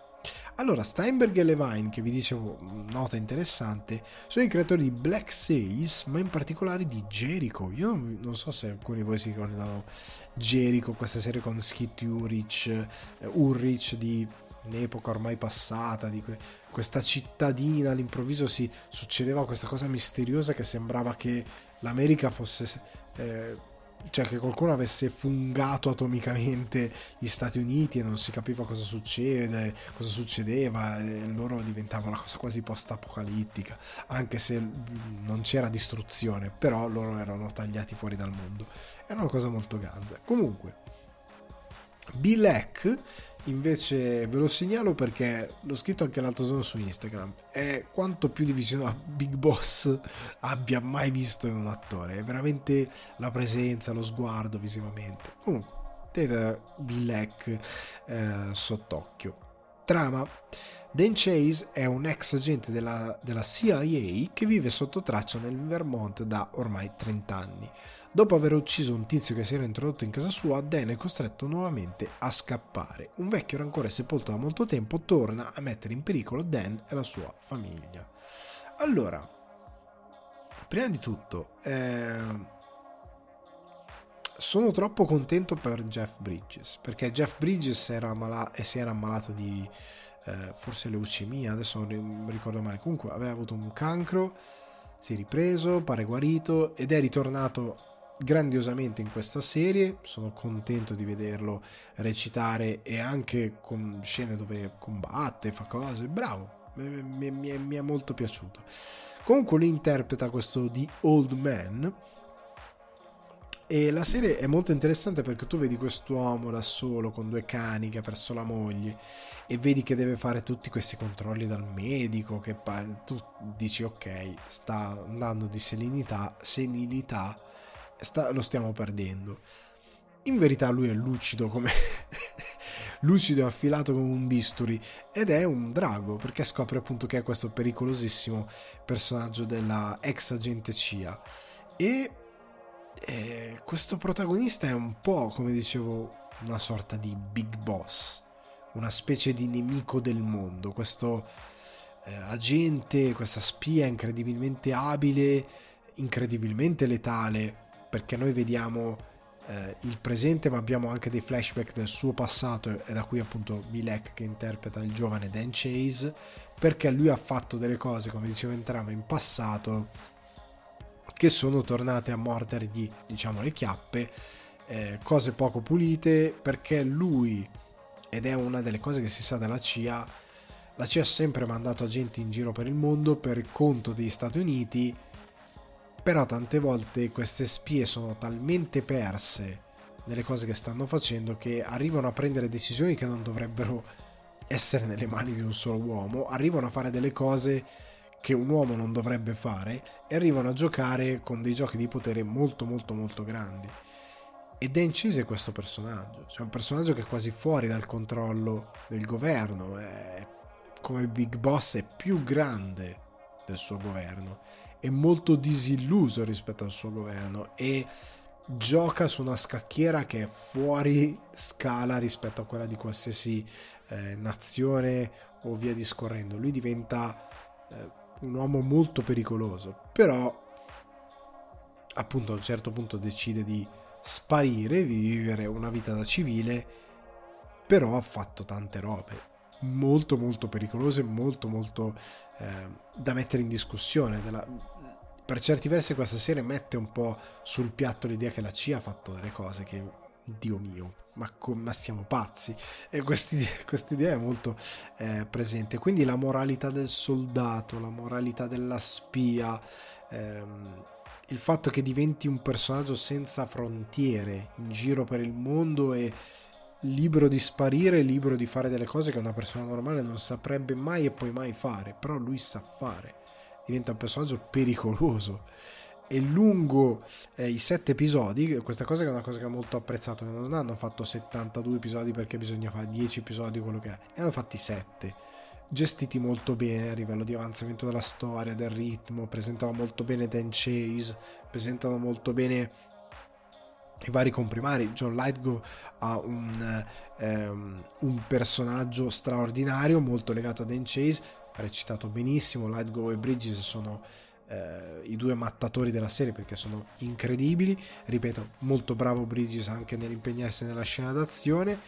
Allora, Steinberg e Levine, che vi dicevo, nota interessante, sono i creatori di Black Sails, ma in particolare di Jericho. Io non, non so se alcuni di voi si ricordano Jericho, questa serie con Skit Ulrich, eh, Ulrich di un'epoca ormai passata, di que- questa cittadina, all'improvviso si succedeva questa cosa misteriosa che sembrava che l'America fosse eh, cioè che qualcuno avesse fungato atomicamente gli Stati Uniti e non si capiva cosa succede, cosa succedeva, e loro diventava una cosa quasi post-apocalittica, anche se non c'era distruzione, però loro erano tagliati fuori dal mondo. È una cosa molto ganza. Comunque, Bill Eck invece ve lo segnalo perché l'ho scritto anche l'altro giorno su Instagram. È quanto più di vicino a Big Boss abbia mai visto in un attore. È veramente la presenza lo sguardo visivamente. Comunque tenete Bill Eck eh, sott'occhio. Trama. Dan Chase è un ex agente della, della CIA che vive sotto traccia nel Vermont da ormai 30 anni Dopo aver ucciso un tizio che si era introdotto in casa sua, Dan è costretto nuovamente a scappare. Un vecchio rancore sepolto da molto tempo torna a mettere in pericolo Dan e la sua famiglia. Allora, prima di tutto, eh, sono troppo contento per Jeff Bridges, perché Jeff Bridges era ammala- e si era ammalato di eh, forse leucemia, adesso non ricordo male, comunque aveva avuto un cancro, si è ripreso, pare guarito ed è ritornato grandiosamente in questa serie, sono contento di vederlo recitare e anche con scene dove combatte, fa cose, bravo, mi, mi, mi, è molto piaciuto. Comunque lui interpreta questo The Old Man e la serie è molto interessante perché tu vedi quest'uomo da solo con due cani che ha perso la moglie e vedi che deve fare tutti questi controlli dal medico che tu dici ok sta andando di serenità, senilità sta, lo stiamo perdendo. In verità lui è lucido come lucido e affilato come un bisturi ed è un drago perché scopre appunto che è questo pericolosissimo personaggio della ex agente CIA e eh, questo protagonista è un po' come dicevo una sorta di big boss una specie di nemico del mondo questo eh, agente questa spia incredibilmente abile incredibilmente letale perché noi vediamo eh, il presente ma abbiamo anche dei flashback del suo passato e da qui appunto Milek che interpreta il giovane Dan Chase perché lui ha fatto delle cose come dicevo entrambi in passato che sono tornate a mordergli diciamo le chiappe eh, cose poco pulite perché lui ed è una delle cose che si sa della CIA la CIA ha sempre mandato agenti in giro per il mondo per conto degli Stati Uniti però tante volte queste spie sono talmente perse nelle cose che stanno facendo che arrivano a prendere decisioni che non dovrebbero essere nelle mani di un solo uomo, arrivano a fare delle cose che un uomo non dovrebbe fare e arrivano a giocare con dei giochi di potere molto molto molto grandi. E Chase è questo personaggio, cioè un personaggio che è quasi fuori dal controllo del governo, è come Big Boss è più grande del suo governo è molto disilluso rispetto al suo governo e gioca su una scacchiera che è fuori scala rispetto a quella di qualsiasi eh, nazione o via discorrendo. Lui diventa eh, un uomo molto pericoloso, però appunto a un certo punto decide di sparire, vivere una vita da civile, però ha fatto tante robe molto molto pericolose, molto molto eh, da mettere in discussione. Della... Per certi versi questa serie mette un po' sul piatto l'idea che la CIA ha fatto delle cose che, Dio mio, ma, ma siamo pazzi. E questa idea è molto eh, presente. Quindi la moralità del soldato, la moralità della spia, ehm, il fatto che diventi un personaggio senza frontiere in giro per il mondo e libero di sparire, libero di fare delle cose che una persona normale non saprebbe mai e poi mai fare, però lui sa fare, diventa un personaggio pericoloso. E lungo eh, i sette episodi, questa cosa è una cosa che ho molto apprezzato, non hanno fatto 72 episodi perché bisogna fare 10 episodi, quello che è, ne hanno fatti 7 gestiti molto bene a livello di avanzamento della storia, del ritmo, presentano molto bene Dan Chase, presentano molto bene i vari comprimari. John Lightgo ha un, ehm, un, personaggio straordinario, molto legato a Dan Chase, ha recitato benissimo. Lightgo e Bridges sono eh, i due mattatori della serie perché sono incredibili. Ripeto, molto bravo Bridges anche nell'impegnarsi nella scena d'azione.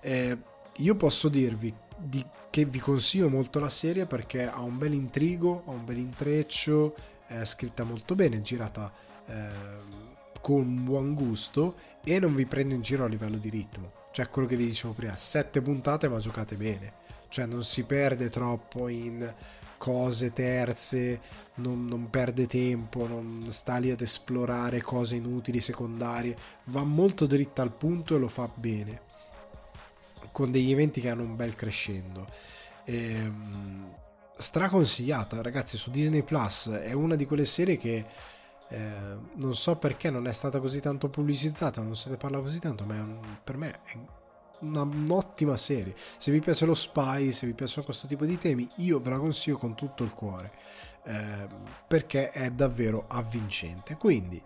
Eh, io posso dirvi di, che vi consiglio molto la serie perché ha un bel intrigo, ha un bel intreccio, è scritta molto bene, girata. Eh, con buon gusto e non vi prendo in giro a livello di ritmo. Cioè quello che vi dicevo prima, sette puntate ma giocate bene. Cioè non si perde troppo in cose terze, non, non, perde tempo, non sta lì ad esplorare cose inutili, secondarie, va molto dritta al punto e lo fa bene, con degli eventi che hanno un bel crescendo. Ehm, straconsigliata, ragazzi, su Disney Plus è una di quelle serie che eh, non so perché non è stata così tanto pubblicizzata, non se ne parla così tanto, ma un, per me è una, un'ottima serie. Se vi piace lo spy, se vi piacciono questo tipo di temi, io ve la consiglio con tutto il cuore eh, perché è davvero avvincente. Quindi,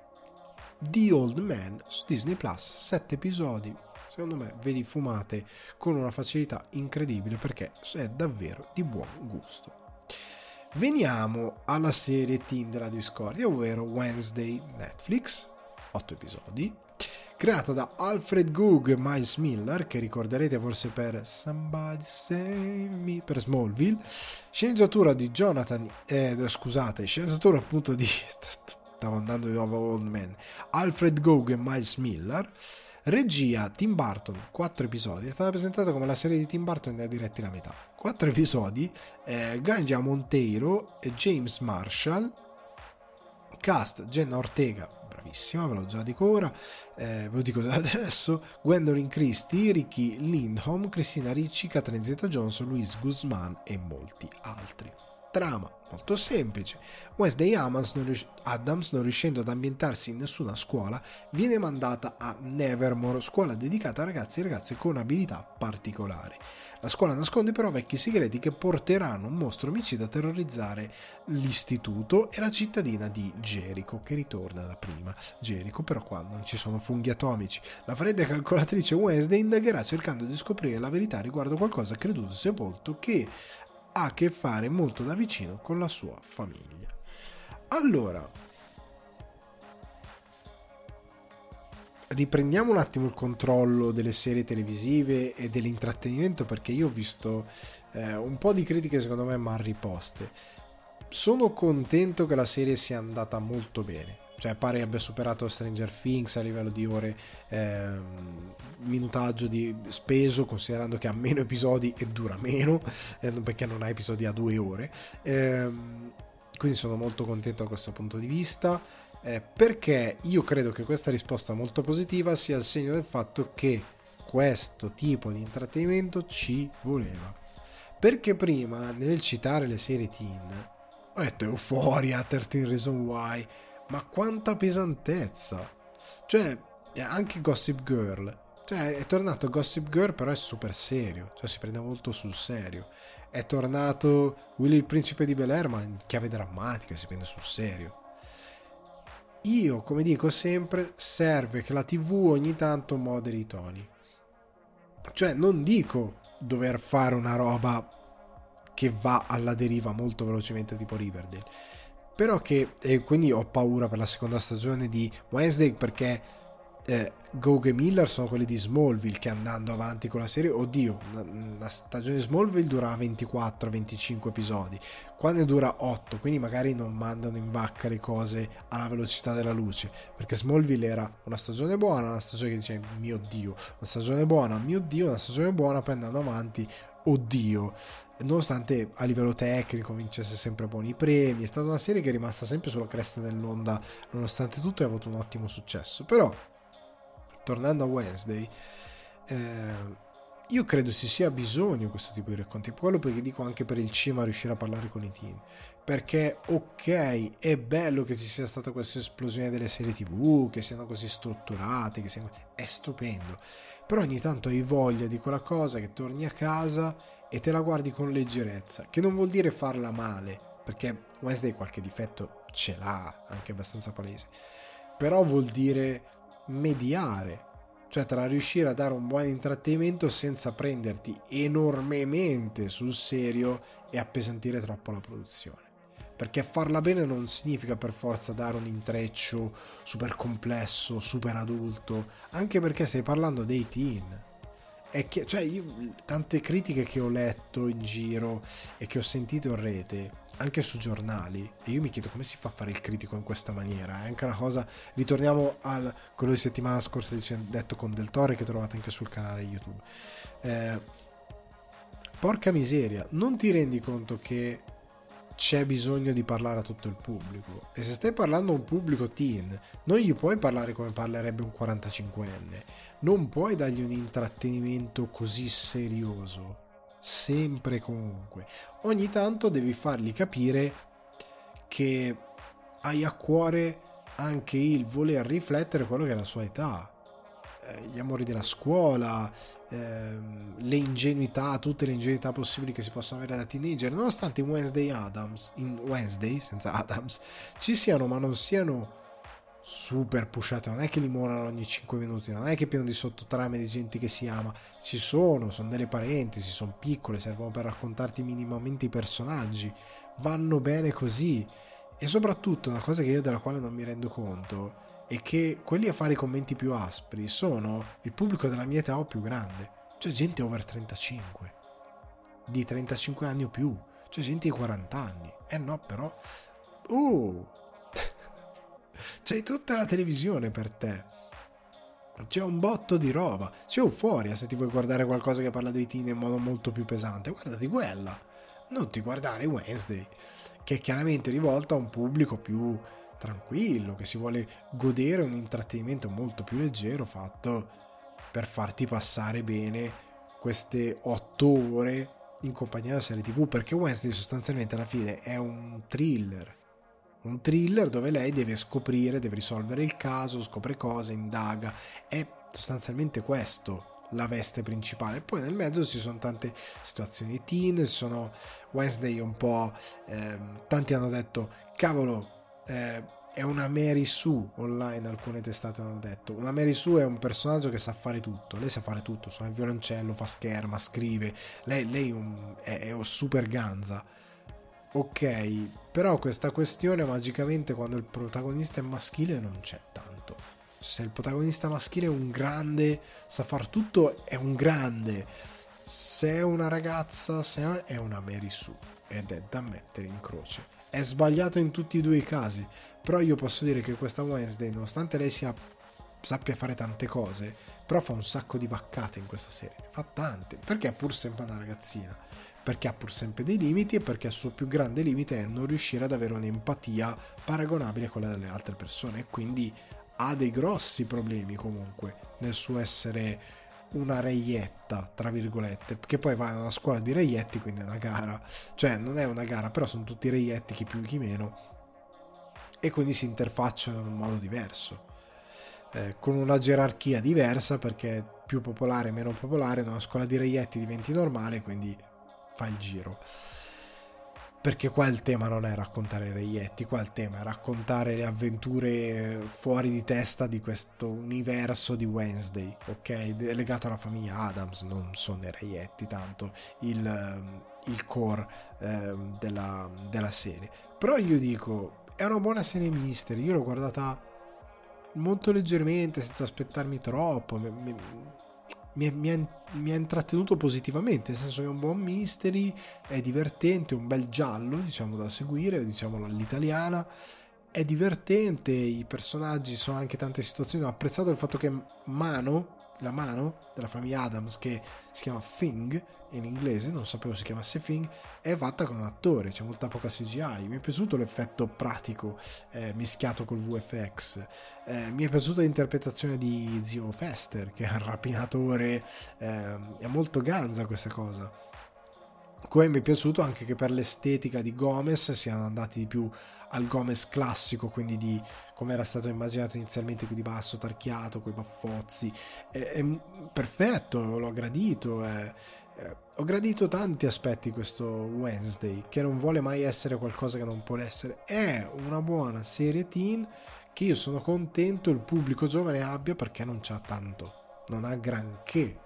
The Old Man su Disney Plus, 7 episodi. Secondo me ve li fumate con una facilità incredibile perché è davvero di buon gusto. Veniamo alla serie teen della discordia, ovvero Wednesday Netflix, 8 episodi, creata da Alfred Goog e Miles Miller, che ricorderete forse per Somebody Save Me, per Smallville, sceneggiatura di Jonathan, eh, scusate, sceneggiatura appunto di, stavo andando di nuovo Old Man, Alfred Goog e Miles Miller, regia Tim Burton, 4 episodi, è stata presentata come la serie di Tim Burton da diretti la metà, 4 episodi, eh, Ganja Monteiro, James Marshall, cast Jenna Ortega, bravissima, ve lo già dico ora, eh, ve lo dico già adesso, Gwendolyn Christie, Ricky Lindholm, Cristina Ricci, Catherine Zeta-Jones, Luis Guzman e molti altri. Trama molto semplice. Wednesday Adams non, rius- Adams, non riuscendo ad ambientarsi in nessuna scuola, viene mandata a Nevermore, scuola dedicata a ragazzi e ragazze con abilità particolari. La scuola nasconde però vecchi segreti che porteranno un mostro omicida a terrorizzare l'istituto e la cittadina di Jericho, che ritorna da prima. Jericho però qua non ci sono funghi atomici. La fredda calcolatrice Wednesday indagherà cercando di scoprire la verità riguardo qualcosa creduto sepolto che ha a che fare molto da vicino con la sua famiglia. Allora, riprendiamo un attimo il controllo delle serie televisive e dell'intrattenimento perché io ho visto eh, un po' di critiche secondo me mal riposte. Sono contento che la serie sia andata molto bene, cioè pare abbia superato Stranger Things a livello di ore eh, minutaggio di speso considerando che ha meno episodi e dura meno eh, perché non ha episodi a due ore eh, quindi sono molto contento da questo punto di vista eh, perché io credo che questa risposta molto positiva sia il segno del fatto che questo tipo di intrattenimento ci voleva. Perché prima, nel citare le serie teen, ho detto Euphoria, 13 Reason Why, ma quanta pesantezza! Cioè, anche Gossip Girl. Cioè, è tornato Gossip Girl, però è super serio, cioè si prende molto sul serio. È tornato Willy il principe di Bel Air, ma in chiave drammatica, si prende sul serio io, come dico sempre, serve che la TV ogni tanto moderi i toni. Cioè, non dico dover fare una roba che va alla deriva molto velocemente tipo Riverdale. Però che, e quindi ho paura per la seconda stagione di Wednesday perché eh, Gog e Miller sono quelli di Smallville che andando avanti con la serie, oddio, la stagione di Smallville dura 24-25 episodi, qua ne dura 8, quindi magari non mandano in vacca le cose alla velocità della luce, perché Smallville era una stagione buona, una stagione che dice mio dio, una stagione buona, mio dio, una stagione buona, poi andando avanti, oddio, nonostante a livello tecnico vincesse sempre buoni premi, è stata una serie che è rimasta sempre sulla cresta dell'onda, nonostante tutto ha avuto un ottimo successo, però tornando a Wednesday, eh, io credo ci sia bisogno di questo tipo di racconti. Quello perché dico anche per il cinema riuscire a parlare con i teen. Perché, ok, è bello che ci sia stata questa esplosione delle serie tv, che siano così strutturate, che siano... è stupendo. Però ogni tanto hai voglia di quella cosa che torni a casa e te la guardi con leggerezza, che non vuol dire farla male, perché Wednesday qualche difetto ce l'ha, anche abbastanza palese. Però vuol dire mediare, cioè tra riuscire a dare un buon intrattenimento senza prenderti enormemente sul serio e appesantire troppo la produzione. Perché farla bene non significa per forza dare un intreccio super complesso, super adulto, anche perché stai parlando dei teen. Che, cioè, io, tante critiche che ho letto in giro e che ho sentito in rete anche su giornali, e io mi chiedo come si fa a fare il critico in questa maniera, è anche una cosa, ritorniamo a quello di settimana scorsa detto con Del Torre che trovate anche sul canale YouTube. Eh, porca miseria, non ti rendi conto che c'è bisogno di parlare a tutto il pubblico. E se stai parlando a un pubblico teen, non gli puoi parlare come parlerebbe un 45enne. Non puoi dargli un intrattenimento così serioso. Sempre e comunque. Ogni tanto devi fargli capire che hai a cuore anche il voler riflettere quello che è la sua età eh, gli amori della scuola, ehm, le ingenuità, tutte le ingenuità possibili che si possono avere da teenager, nonostante in Wednesday Adams, in Wednesday senza Adams, ci siano ma non siano super pushate, non è che li morano ogni 5 minuti, non è che è pieno di sottotrame di gente che si ama, ci sono, sono delle parentesi, sono piccole, servono per raccontarti minimamente i personaggi, vanno bene così. E soprattutto una cosa che io della quale non mi rendo conto e che quelli a fare i commenti più aspri sono il pubblico della mia età o più grande, cioè gente over 35, di 35 anni o più, cioè gente di 40 anni. Eh no, però... Uh! C'hai tutta la televisione per te. C'è un botto di roba. C'è euforia se ti vuoi guardare qualcosa che parla dei teen in modo molto più pesante. Guardati quella. Non ti guardare Wednesday, che è chiaramente rivolta a un pubblico più tranquillo, che si vuole godere un intrattenimento molto più leggero fatto per farti passare bene queste otto ore in compagnia della serie tv perché Wednesday sostanzialmente alla fine è un thriller un thriller dove lei deve scoprire, deve risolvere il caso, scopre cose, indaga. È sostanzialmente questo la veste principale. Poi nel mezzo ci sono tante situazioni teen, sono Wednesday un po'... Ehm, tanti hanno detto, cavolo, eh, è una Mary Sue online, alcune testate hanno detto. Una Mary Sue è un personaggio che sa fare tutto, lei sa fare tutto, suona il violoncello, fa scherma, scrive, lei, lei un, è, è un super ganza. Ok, però questa questione magicamente quando il protagonista è maschile non c'è tanto. Se il protagonista maschile è un grande, sa far tutto, è un grande. Se è una ragazza, se è una Mary Sue ed è da mettere in croce è sbagliato in tutti e due i casi, però io posso dire che questa Wednesday, nonostante lei sia, sappia fare tante cose, però fa un sacco di vaccate in questa serie, fa tante, perché è pur sempre una ragazzina, perché ha pur sempre dei limiti e perché il suo più grande limite è non riuscire ad avere un'empatia paragonabile a quella delle altre persone. E quindi ha dei grossi problemi comunque nel suo essere una reietta, tra virgolette, che poi va in una scuola di reietti, quindi è una gara, cioè non è una gara, però sono tutti reietti, chi più chi meno, e quindi si interfacciano in un modo diverso, eh, con una gerarchia diversa perché più popolare meno popolare, in una scuola di reietti diventi normale, quindi fa il giro perché qua il tema non è raccontare i reietti, qua il tema è raccontare le avventure fuori di testa di questo universo di Wednesday, ok? Legato alla famiglia Adams, non sono i reietti tanto il, il core eh, della, della serie. Però io dico, è una buona serie mystery, io l'ho guardata molto leggermente, senza aspettarmi troppo, mi, mi, mi, mi, ha, mi, ha, intrattenuto positivamente, nel senso che è un buon mystery, è divertente, un bel giallo, diciamo, da seguire, diciamo all'italiana, è divertente, i personaggi sono anche tante situazioni, ho apprezzato il fatto che Mano, la mano della famiglia Adams che si chiama Thing in inglese, non sapevo si chiamasse Thing, è fatta con un attore, c'è molta poca CGI. Mi è piaciuto l'effetto pratico eh, mischiato col VFX. Eh, mi è piaciuta l'interpretazione di Zio Fester, che è un rapinatore, eh, è molto ganza questa cosa. Come mi è piaciuto anche che per l'estetica di Gomez siano andati di più al Gomez classico, quindi di come era stato immaginato inizialmente, quindi basso, tarchiato, coi baffozzi. È, è perfetto, l'ho gradito. È, è, ho gradito tanti aspetti questo Wednesday, che non vuole mai essere qualcosa che non può essere. È una buona serie teen che io sono contento il pubblico giovane abbia perché non c'ha tanto, non ha granché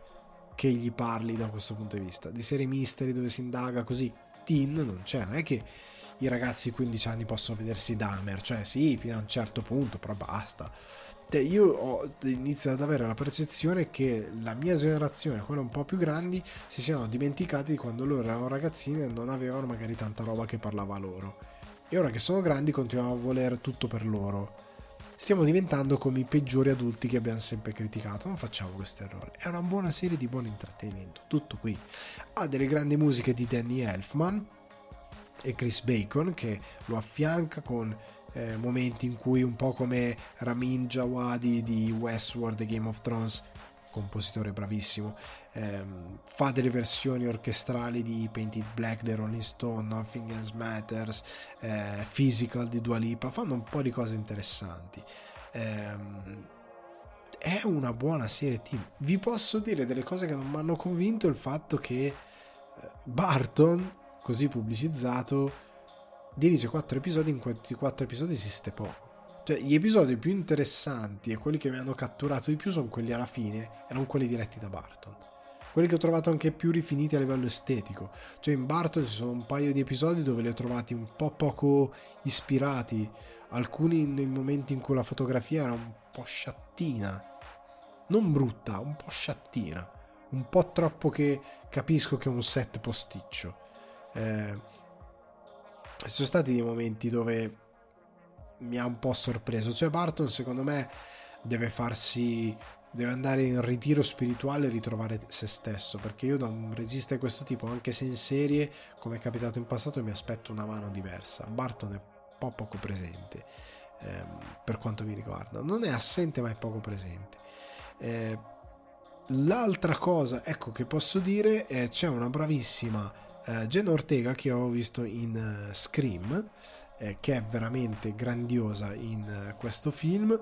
che gli parli da questo punto di vista. Di serie mystery dove si indaga così, teen non c'è, non è che i ragazzi di 15 anni possono vedersi Dahmer, cioè sì, fino a un certo punto, però basta. Io ho iniziato ad avere la percezione che la mia generazione, quella un po' più grandi, si siano dimenticati di quando loro erano ragazzini e non avevano magari tanta roba che parlava loro. E ora che sono grandi continuano a voler tutto per loro. Stiamo diventando come i peggiori adulti che abbiamo sempre criticato. Non facciamo questo errore. È una buona serie di buon intrattenimento. Tutto qui. Ha delle grandi musiche di Danny Elfman e Chris Bacon che lo affianca con eh, momenti in cui un po' come Ramin Djawadi di Westworld e Game of Thrones compositore bravissimo ehm, fa delle versioni orchestrali di Painted Black dei Rolling Stone Nothing Else Matters eh, Physical di Dua Lipa fanno un po' di cose interessanti. Ehm, è una buona serie team vi posso dire delle cose che non mi hanno convinto il fatto che eh, Barton così pubblicizzato dirige quattro episodi, in questi quattro episodi esiste poco. Cioè, gli episodi più interessanti e quelli che mi hanno catturato di più sono quelli alla fine e non quelli diretti da Barton. Quelli che ho trovato anche più rifiniti a livello estetico. Cioè, in Barton ci sono un paio di episodi dove li ho trovati un po' poco ispirati. Alcuni nei momenti in cui la fotografia era un po' sciattina. Non brutta, un po' sciattina. Un po' troppo che capisco che è un set posticcio. Eh, ci sono stati dei momenti dove mi ha un po' sorpreso. Cioè, Barton, secondo me, deve farsi. deve andare in ritiro spirituale e ritrovare se stesso. Perché io da un regista di questo tipo, anche se in serie, come è capitato in passato, mi aspetto una mano diversa. Barton è un po' poco presente. Ehm, per quanto mi riguarda, non è assente, ma è poco presente. Eh, l'altra cosa, ecco, che posso dire è c'è una bravissima uh, Jenna Ortega che ho visto in uh, Scream, eh, che è veramente grandiosa in uh, questo film,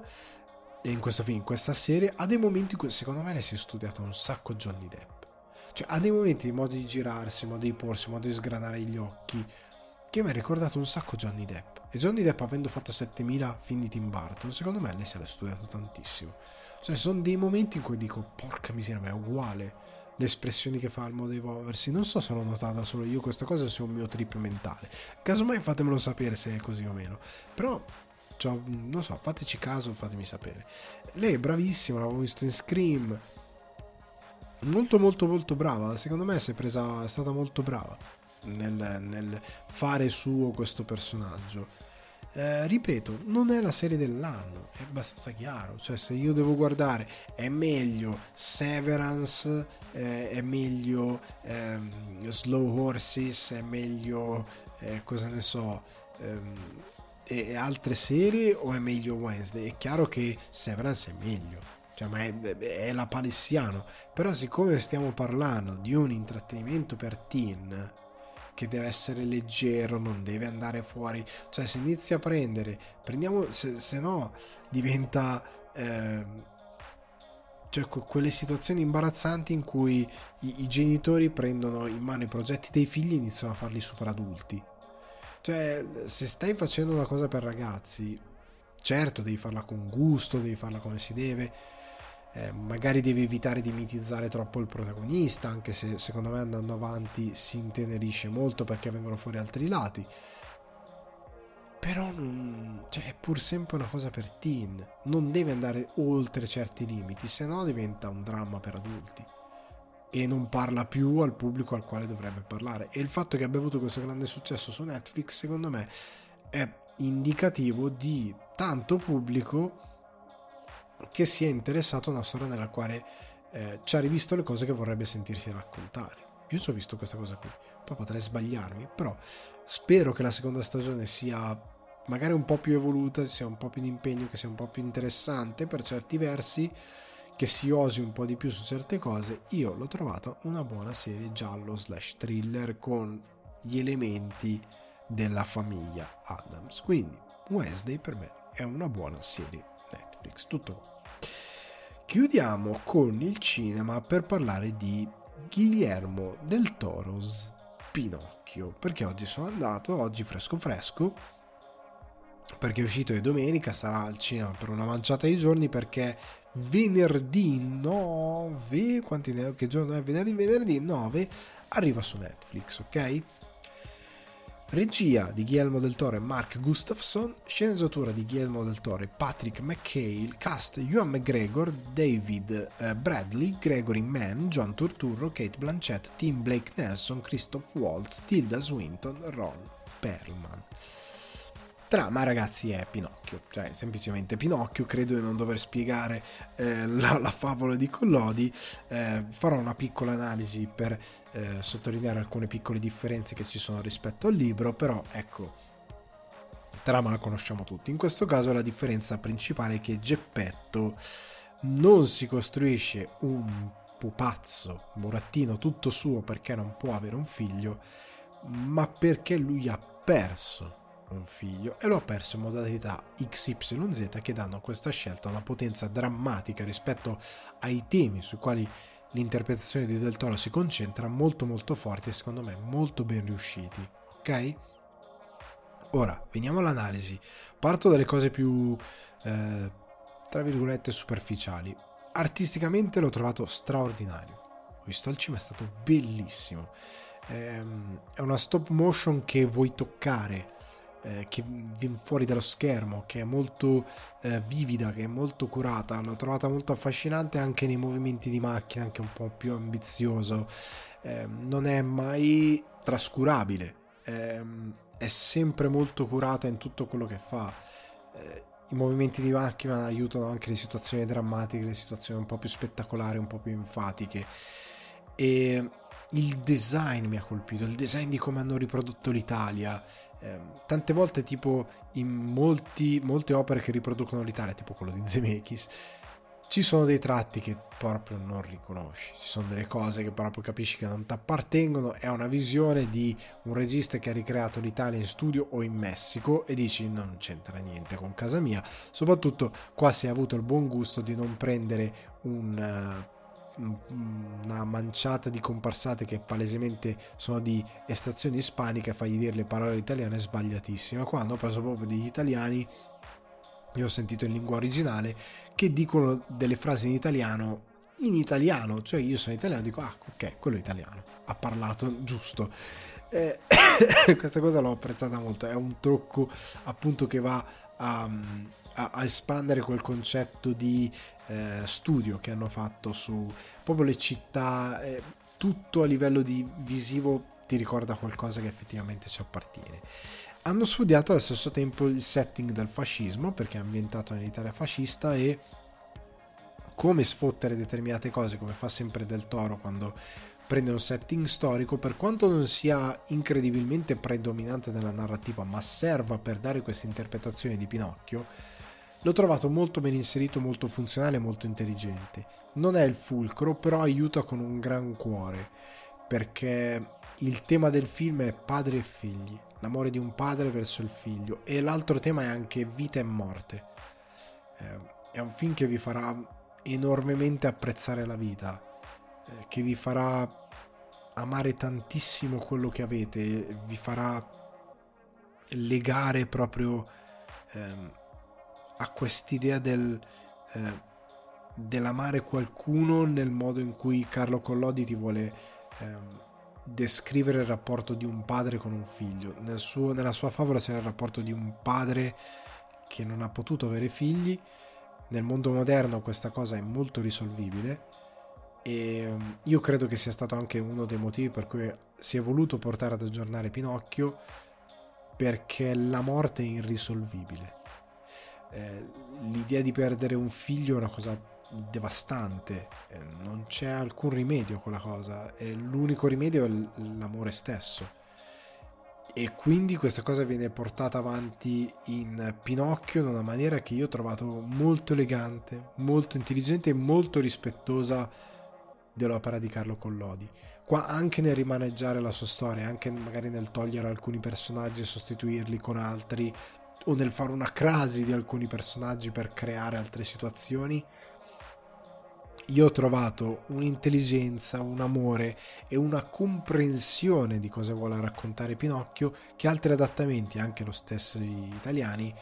in questo film, in questa serie, ha dei momenti in cui secondo me lei si è studiata un sacco Johnny Depp. Cioè ha dei momenti, modi di girarsi, modi di porsi, modi di sgranare gli occhi, che mi ha ricordato un sacco Johnny Depp. E Johnny Depp avendo fatto 7000 film di Tim Burton, secondo me lei se l'ha studiato tantissimo. Cioè sono dei momenti in cui dico, porca miseria, ma è uguale le espressioni che fa il modo di muoversi. Non so se l'ho notata solo io questa cosa o se è un mio trip mentale. Casomai fatemelo sapere se è così o meno. Però, cioè, non so, fateci caso, fatemi sapere. Lei è bravissima, l'avevo visto in Scream. Molto molto molto brava. Secondo me è presa. è stata molto brava nel, nel fare suo questo personaggio eh, ripeto, non è la serie dell'anno, è abbastanza chiaro. Cioè, se io devo guardare, è meglio Severance, eh, è meglio ehm, Slow Horses, è meglio, eh, cosa ne so, ehm, e altre serie o è meglio Wednesday? È chiaro che Severance è meglio. Cioè, ma è, è la palissiano. Però, siccome stiamo parlando di un intrattenimento per teen, che deve essere leggero, non deve andare fuori. Cioè, se inizia a prendere, prendiamo, se, se no diventa. Eh, cioè, quelle situazioni imbarazzanti in cui i, i, genitori prendono in mano i progetti dei figli e iniziano a farli super adulti. Cioè, se stai facendo una cosa per ragazzi, certo devi farla con gusto, devi farla come si deve eh, magari devi evitare di mitizzare troppo il protagonista, anche se secondo me andando avanti si intenerisce molto perché vengono fuori altri lati. Però cioè, è pur sempre una cosa per teen, non deve andare oltre certi limiti, se no diventa un dramma per adulti e non parla più al pubblico al quale dovrebbe parlare. E il fatto che abbia avuto questo grande successo su Netflix, secondo me, è indicativo di tanto pubblico che si è interessato a una storia nella quale eh, ci ha rivisto le cose che vorrebbe sentirsi raccontare. Io ci ho visto questa cosa qui, poi potrei sbagliarmi, però spero che la seconda stagione sia magari un po' più evoluta, sia un po' più di impegno, che sia un po' più interessante per certi versi, che si osi un po' di più su certe cose. Io l'ho trovata una buona serie giallo slash thriller con gli elementi della famiglia Adams. Quindi Wednesday per me è una buona serie Netflix. Tutto qua. Chiudiamo con il cinema per parlare di Guillermo del Toro's Pinocchio, perché oggi sono andato, oggi fresco fresco, perché è uscito di domenica, sarà al cinema per una manciata di giorni perché venerdì 9, quanti ne, che giorno è venerdì? Venerdì 9 arriva su Netflix, ok? Regia di Guillermo del Toro e Mark Gustafson, sceneggiatura di Guillermo del Toro e Patrick McHale, cast Ewan McGregor, David eh, Bradley, Gregory Mann, John Turturro, Kate Blanchett, Tim Blake Nelson, Christoph Waltz, Tilda Swinton, Ron Perlman. Trama, ragazzi, è Pinocchio, cioè semplicemente Pinocchio. Credo di non dover spiegare eh, la, la, favola di Collodi. Eh, farò una piccola analisi per eh, sottolineare alcune piccole differenze che ci sono rispetto al libro, però ecco, trama la conosciamo tutti. In questo caso la differenza principale è che Geppetto non si costruisce un pupazzo, burattino tutto suo perché non può avere un figlio, ma perché lui ha perso un figlio e lo ha perso in modalità XYZ che danno a questa scelta una potenza drammatica rispetto ai temi sui quali l'interpretazione di Del Toro si concentra molto molto forti e secondo me molto ben riusciti ok? Ora veniamo all'analisi. Parto dalle cose più eh, tra virgolette superficiali. Artisticamente l'ho trovato straordinario. Ho visto al cinema è stato bellissimo. Ehm, è una stop motion che vuoi toccare eh, che viene fuori dallo schermo, che è molto eh, vivida, che è molto curata. L'ho trovata molto affascinante anche nei movimenti di macchina, anche un po' più ambizioso. Eh, non è mai trascurabile, ehm, è sempre molto curata in tutto quello che fa. Eh, I movimenti di macchina aiutano anche le situazioni drammatiche, le situazioni un po' più spettacolari, un po' più enfatiche. E il design mi ha colpito, il design di come hanno riprodotto l'Italia, eh, tante volte tipo in molti, molte opere che riproducono l'Italia, tipo quello di Zemeckis, ci sono dei tratti che proprio non riconosci, ci sono delle cose che proprio capisci che non ti appartengono, è una visione di un regista che ha ricreato l'Italia in studio o in Messico e dici non c'entra niente con casa mia, soprattutto qua si è avuto il buon gusto di non prendere un una manciata di comparsate che palesemente sono di estrazione ispanica fagli dire le parole italiane sbagliatissime. Qua hanno preso proprio degli italiani, io ho sentito in lingua originale, che dicono delle frasi in italiano in italiano, cioè io sono italiano dico ah ok, quello è italiano, ha parlato giusto. Eh, questa cosa l'ho apprezzata molto, è un trucco appunto che va a, a, espandere quel concetto di eh, studio che hanno fatto su proprio le città, eh, tutto a livello di visivo ti ricorda qualcosa che effettivamente ci appartiene. Hanno studiato allo stesso tempo il setting del fascismo perché è ambientato nell'Italia fascista e come sfottere determinate cose, come fa sempre Del Toro quando prende un setting storico, per quanto non sia incredibilmente predominante nella narrativa, ma serva per dare questa interpretazione di Pinocchio, L'ho trovato molto ben inserito, molto funzionale, molto intelligente. Non è il fulcro, però aiuta con un gran cuore, perché il tema del film è padre e figli, l'amore di un padre verso il figlio, e l'altro tema è anche vita e morte. Eh, è un film che vi farà enormemente apprezzare la vita, eh, che vi farà amare tantissimo quello che avete, vi farà legare proprio... Eh, ha quest'idea del, eh, dell'amare qualcuno nel modo in cui Carlo Collodi ti vuole eh, descrivere il rapporto di un padre con un figlio. Nel suo, nella sua favola c'è il rapporto di un padre che non ha potuto avere figli. Nel mondo moderno questa cosa è molto risolvibile e ehm, io credo che sia stato anche uno dei motivi per cui si è voluto portare ad aggiornare Pinocchio perché la morte è irrisolvibile eh, l'idea di perdere un figlio è una cosa devastante, eh, non c'è alcun rimedio a quella cosa, e l'unico rimedio è l'amore stesso. E quindi questa cosa viene portata avanti in Pinocchio in una maniera che io ho trovato molto elegante, molto intelligente e molto rispettosa dell'opera di Carlo Collodi. Qua anche nel rimaneggiare la sua storia, anche magari nel togliere alcuni personaggi e sostituirli con altri, o nel fare una crasi di alcuni personaggi per creare altre situazioni, io ho trovato un'intelligenza, un amore e una comprensione di cosa vuole raccontare Pinocchio che altri adattamenti, anche lo stesso italiani,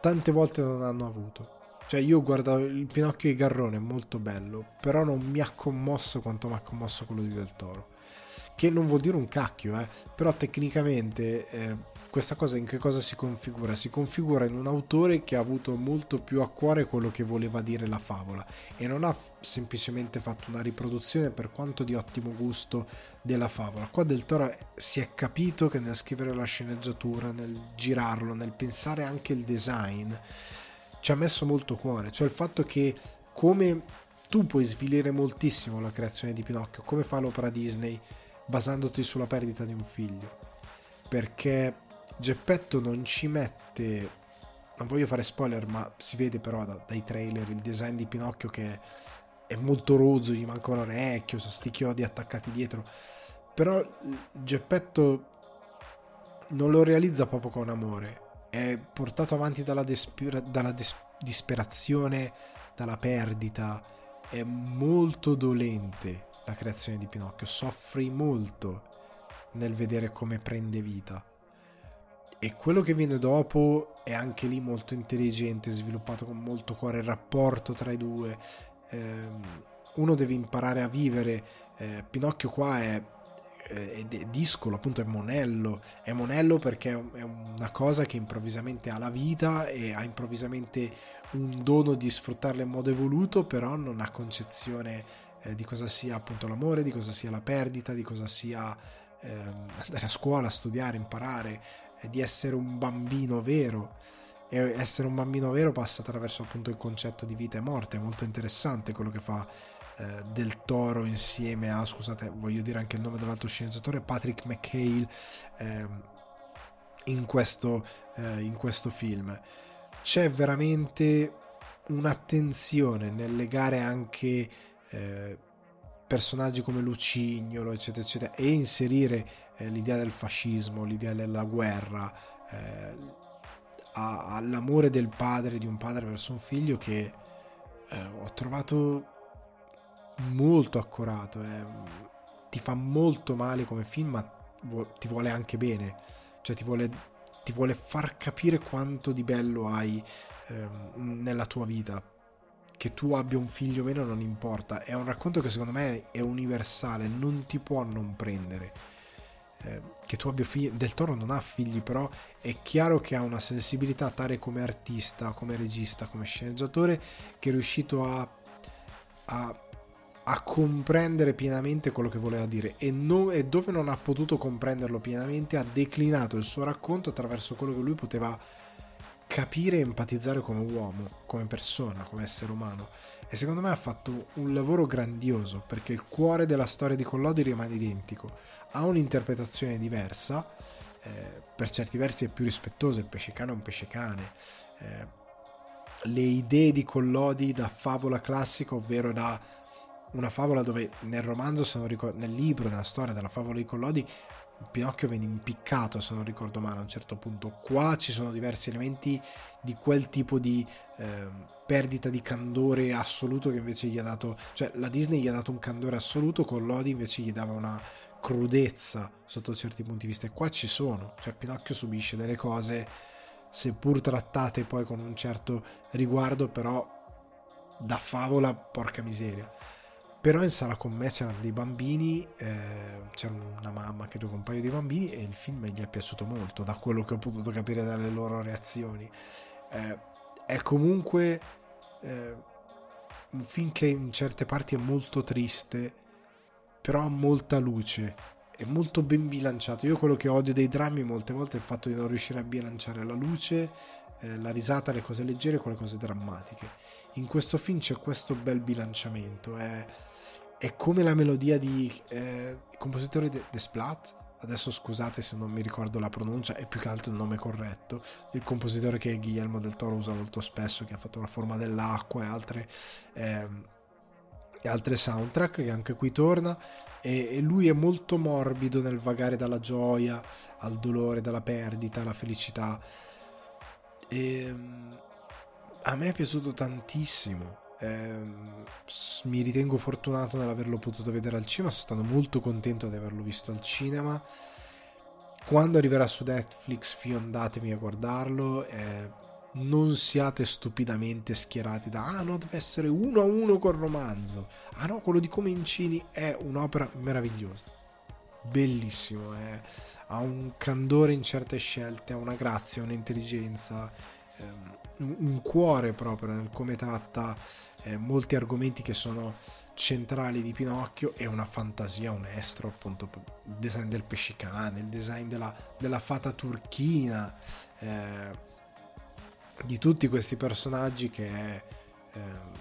tante volte non hanno avuto. Cioè io guardo il Pinocchio di Garrone, molto bello, però non mi ha commosso quanto mi ha commosso quello di Del Toro che non vuol dire un cacchio, eh, però tecnicamente eh, questa cosa in che cosa si configura? Si configura in un autore che ha avuto molto più a cuore quello che voleva dire la favola e non ha semplicemente fatto una riproduzione per quanto di ottimo gusto della favola. Qua del Toro si è capito che nel scrivere la sceneggiatura, nel girarlo, nel pensare anche il design, ci ha messo molto cuore, cioè il fatto che come tu puoi svilire moltissimo la creazione di Pinocchio, come fa l'opera Disney basandoti sulla perdita di un figlio. Perché Geppetto non ci mette non voglio fare spoiler ma si vede però da, dai trailer il design di Pinocchio che è molto rozzo gli manca un orecchio sono sti chiodi attaccati dietro. Però Geppetto non lo realizza proprio con amore. È portato avanti dalla, desper- dalla des- disperazione dalla perdita. È molto dolente la creazione di Pinocchio soffri molto nel vedere come prende vita e quello che viene dopo è anche lì molto intelligente, sviluppato con molto cuore il rapporto tra i due. Eh, uno deve imparare a vivere. Eh, Pinocchio qua è, è, è, discolo, appunto è monello. È monello perché è una cosa che improvvisamente ha la vita e ha improvvisamente un dono di sfruttarla in modo evoluto, però non ha concezione eh, di cosa sia appunto l'amore, di cosa sia la perdita, di cosa sia ehm, andare a scuola, studiare, imparare di essere un bambino vero. E essere un bambino vero passa attraverso appunto il concetto di vita e morte. È molto interessante quello che fa eh, del toro insieme a scusate voglio dire anche il nome dell'altro sceneggiatore Patrick McHale eh, in, questo, eh, in questo film. C'è veramente un'attenzione nel legare anche eh, personaggi come Lucignolo eccetera eccetera e inserire eh, l'idea del fascismo, l'idea della guerra, eh, all'amore del padre, di un padre verso un figlio che eh, ho trovato molto accorato. Eh. Ti fa molto male come film, ma ti vuole anche bene, cioè ti vuole, ti vuole far capire quanto di bello hai ehm, nella tua vita che tu abbia un figlio o meno non importa, è un racconto che secondo me è universale, non ti può non prendere. Eh, che tu abbia figli, Del Toro non ha figli, però è chiaro che ha una sensibilità tale come artista, come regista, come sceneggiatore, che è riuscito a, a, a comprendere pienamente quello che voleva dire e, no, e dove non ha potuto comprenderlo pienamente ha declinato il suo racconto attraverso quello che lui poteva capire e empatizzare come uomo, come persona, come essere umano. E secondo me ha fatto un lavoro grandioso perché il cuore della storia di Collodi rimane identico ha un'interpretazione diversa, eh, per certi versi è più rispettoso, il pesce cane è un pesce cane. Eh, le idee di Collodi da favola classica, ovvero da una favola dove nel romanzo, ricordo, nel libro, nella storia della favola di Collodi, Pinocchio viene impiccato, se non ricordo male, a un certo punto. Qua ci sono diversi elementi di quel tipo di eh, perdita di candore assoluto che invece gli ha dato, cioè la Disney gli ha dato un candore assoluto, Collodi invece gli dava una crudezza sotto certi punti di vista e qua ci sono, cioè Pinocchio subisce delle cose seppur trattate poi con un certo riguardo però da favola porca miseria però in sala con me c'erano dei bambini eh, c'era una mamma che con un paio di bambini e il film gli è piaciuto molto da quello che ho potuto capire dalle loro reazioni eh, è comunque eh, un film che in certe parti è molto triste però ha molta luce, è molto ben bilanciato. Io quello che odio dei drammi molte volte è il fatto di non riuscire a bilanciare la luce, eh, la risata, le cose leggere con le cose drammatiche. In questo film c'è questo bel bilanciamento, è, è come la melodia di eh, compositore de, Splat, adesso scusate se non mi ricordo la pronuncia, è più che altro il nome corretto, il compositore che Guillermo del Toro usa molto spesso, che ha fatto la forma dell'acqua e altre... Eh, e altre soundtrack che anche qui torna e, e, lui è molto morbido nel vagare dalla gioia al dolore, dalla perdita, alla felicità. E a me è piaciuto tantissimo eh, mi ritengo fortunato nell'averlo potuto vedere al cinema sono stato molto contento di averlo visto al cinema. Quando arriverà su Netflix fiondatevi a guardarlo eh, non siate stupidamente schierati da ah no deve essere uno a uno col romanzo. Ah no quello di Comencini è un'opera meravigliosa. Bellissimo, è, ha un candore in certe scelte, ha una grazia, un'intelligenza, ehm, un cuore proprio nel come tratta eh, molti argomenti che sono centrali di Pinocchio e una fantasia, un estro, appunto, il design del pescicane, il design della, della fata turchina, eh, di tutti questi personaggi che è eh,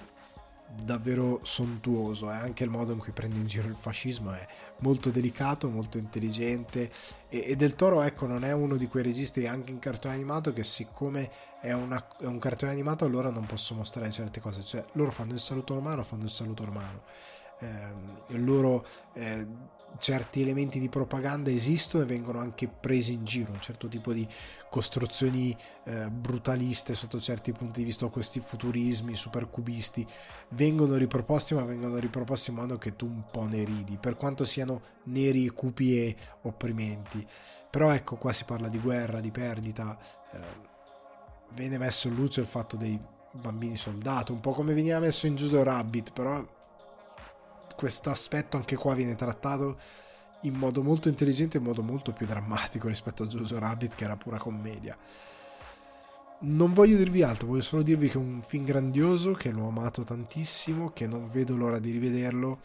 davvero sontuoso e anche il modo in cui prende in giro il fascismo è molto delicato, molto intelligente. E, e Del Toro ecco non è uno di quei registi anche in cartone animato che siccome è, una, è un cartone animato allora non posso mostrare certe cose, cioè loro fanno il saluto romano, fanno il saluto romano. Eh, loro eh, certi elementi di propaganda esistono e vengono anche presi in giro, un certo tipo di costruzioni eh, brutaliste sotto certi punti di vista, questi futurismi supercubisti vengono riproposti, ma vengono riproposti in modo che tu un po' ne ridi, per quanto siano neri, cupi e opprimenti. Però ecco, qua si parla di guerra, di perdita, eh, viene messo in luce il fatto dei bambini soldato, un po' come veniva messo in Jojo Rabbit, però questo aspetto anche qua viene trattato in modo molto intelligente, in modo molto più drammatico rispetto a Jojo Rabbit che era pura commedia. Non voglio dirvi altro, voglio solo dirvi che è un film grandioso, che l'ho amato tantissimo, che non vedo l'ora di rivederlo.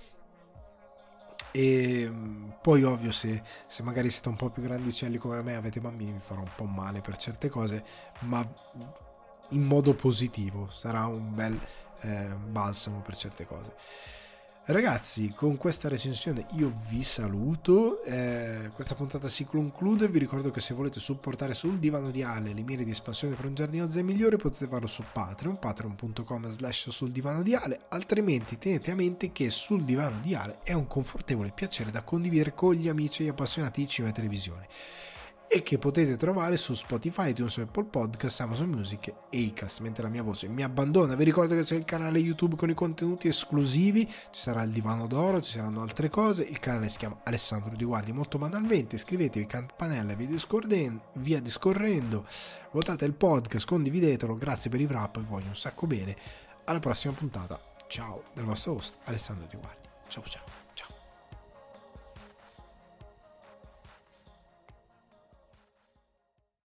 E mm, poi ovvio se, se magari siete un po' più grandicelli come me, avete bambini, vi farà un po' male per certe cose, ma in modo positivo, sarà un bel eh, balsamo per certe cose. Ragazzi, con questa recensione io vi saluto. Eh, questa puntata si conclude. Vi ricordo che se volete supportare sul divano di Ale le mire di espansione per un giardino zen migliore, potete farlo su Patreon, patreon.com slash sul divano di Ale. Altrimenti tenete a mente che sul divano di Ale è un confortevole piacere da condividere con gli amici e gli appassionati di cinema e televisione e che potete trovare su Spotify, iTunes, Apple Podcast, Amazon Music e Acast, mentre la mia voce mi abbandona. Vi ricordo che c'è il canale YouTube con i contenuti esclusivi, ci sarà il divano d'oro, ci saranno altre cose, il canale si chiama Alessandro Di Guardi molto banalmente, iscrivetevi, campanella via discorrendo, via discorrendo, votate il podcast, condividetelo, grazie per i wrap, vi voglio un sacco bene, alla prossima puntata, ciao, del vostro host Alessandro Di Guardi, ciao ciao.